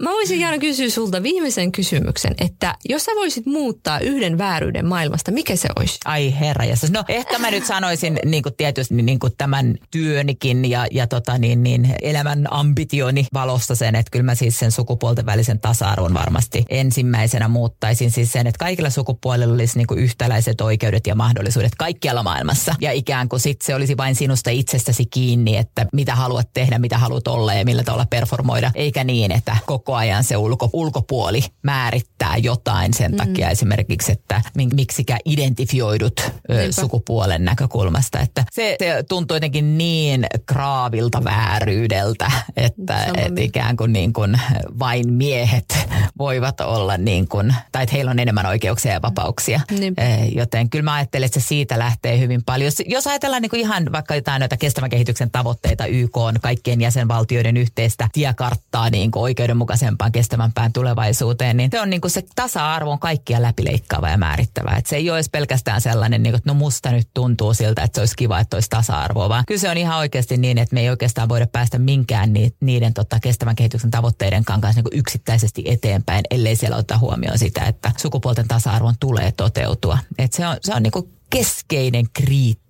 Mä voisin Jaana kysyä sulta viimeisen kysymyksen, että jos sä voisit muuttaa yhden vääryyden maailmasta, mikä se olisi? Ai herra No ehkä mä nyt sanoisin niin kuin tietysti niin kuin tämän työnikin ja, ja tota niin, niin elämän ambitioni valossa sen, että kyllä mä siis sen sukupuolten välisen tasa-arvon varmasti ensimmäisenä muuttaisin siis sen, että kaikilla sukupuolilla olisi niin kuin yhtäläiset oikeudet ja mahdollisuudet kaikkialla maailmassa. Ja ikään kuin sit se olisi vain sinusta itsestäsi kiinni, että mitä haluat tehdä, mitä haluat olla ja millä tavalla performoida. Eikä niin, että koko ajan se ulko, ulkopuoli määrittää jotain sen mm. takia esimerkiksi, että miksikä identifioidut ö, sukupuolen näkökulmasta. Että se, se tuntuu jotenkin niin kraavilta väärä vääryydeltä, että et ikään kuin, niin kuin vain miehet voivat olla niin kuin, tai että heillä on enemmän oikeuksia ja vapauksia. Niin. Joten kyllä mä ajattelen, että se siitä lähtee hyvin paljon. Jos, jos ajatellaan niin kuin ihan vaikka jotain noita kestävän kehityksen tavoitteita, YK on kaikkien jäsenvaltioiden yhteistä tiekarttaa niin kuin oikeudenmukaisempaan, kestävämpään tulevaisuuteen, niin se on niin kuin se tasa-arvo on kaikkia läpileikkaava ja määrittävä. Että se ei ole edes pelkästään sellainen, niin kuin, että no musta nyt tuntuu siltä, että se olisi kiva, että olisi tasa-arvoa, vaan kyllä se on ihan oikeasti niin, että me ei oikeastaan voida päästä minkään niiden tota, kestävän kehityksen tavoitteiden kanssa niin yksittäisesti eteenpäin, ellei siellä ottaa huomioon sitä, että sukupuolten tasa-arvon tulee toteutua. Et se on, se on niin kuin keskeinen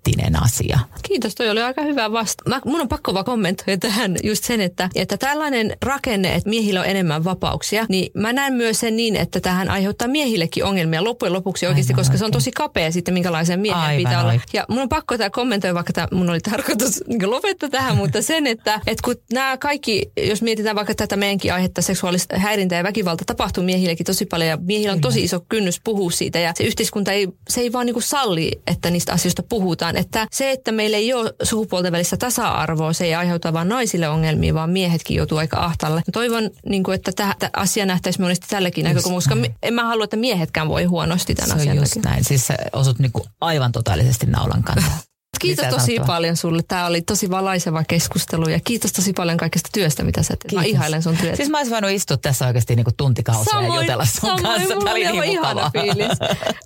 kriittinen asia. Kiitos, toi oli aika hyvä vasta. Mä, mun on pakko vaan kommentoida tähän just sen, että, että tällainen rakenne, että miehillä on enemmän vapauksia, niin mä näen myös sen niin, että tähän aiheuttaa miehillekin ongelmia loppujen lopuksi oikeasti, Aivan koska oikein. se on tosi kapea sitten, minkälaisen miehen Aivan pitää olla. Oikein. Ja mun on pakko tämä kommentoida, vaikka tämä, mun oli tarkoitus niin lopettaa tähän, mutta sen, että, että kun nämä kaikki, jos mietitään vaikka tätä meidänkin aihetta, seksuaalista häirintää ja väkivalta tapahtuu miehillekin tosi paljon ja miehillä on tosi iso kynnys puhua siitä ja se yhteiskunta ei, se ei vaan niin kuin salli että niistä asioista puhutaan. Että se, että meillä ei ole sukupuolten välissä tasa-arvoa, se ei aiheuta vain naisille ongelmia, vaan miehetkin joutuu aika ahtaalle. Toivon, niin kuin, että tämä asia nähtäisi monesti tälläkin näkökulmasta, koska en mä halua, että miehetkään voi huonosti tämän asian. Se on just näin. Siis osut niin kuin aivan totaalisesti naulan kantaa. Kiitos tosi sanottua. paljon sulle. Tämä oli tosi valaiseva keskustelu ja kiitos tosi paljon kaikesta työstä, mitä sä teet. Mä ihailen sun työtä. Siis mä olisin voinut istua tässä oikeasti niin kuin tuntikausia samoin, ja jutella sun samoin, kanssa. Tämä oli niin ihana fiilis.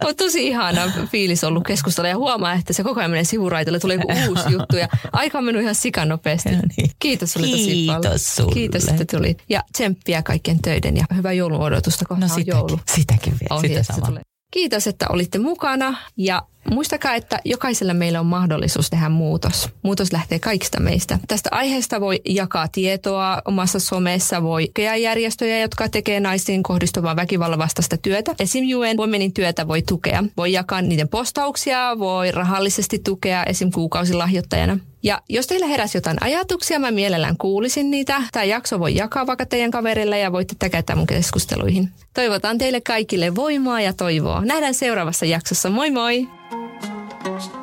On tosi ihana fiilis ollut keskustella ja huomaa, että se koko ajan menee sivuraitolle. Tulee joku uusi juttu ja aika on mennyt ihan sikanopeasti. niin. Kiitos sulle tosi kiitos paljon. Sulle. Kiitos, että tulit. Ja tsemppiä kaikkien töiden ja hyvää joulun odotusta, kohta no, sitäkin, joulu. Sitäkin vielä. Sitä sama. Kiitos, että olitte mukana ja muistakaa, että jokaisella meillä on mahdollisuus tehdä muutos. Muutos lähtee kaikista meistä. Tästä aiheesta voi jakaa tietoa omassa somessa, voi tukea järjestöjä, jotka tekee naisiin kohdistuvaa väkivallan vastaista työtä. Esim. UN Womenin työtä voi tukea. Voi jakaa niiden postauksia, voi rahallisesti tukea esim. kuukausilahjoittajana. Ja jos teillä heräsi jotain ajatuksia, mä mielellään kuulisin niitä. Tämä jakso voi jakaa vaikka teidän kaverille ja voitte täkätä mun keskusteluihin. Toivotan teille kaikille voimaa ja toivoa. Nähdään seuraavassa jaksossa. Moi moi! Thank you.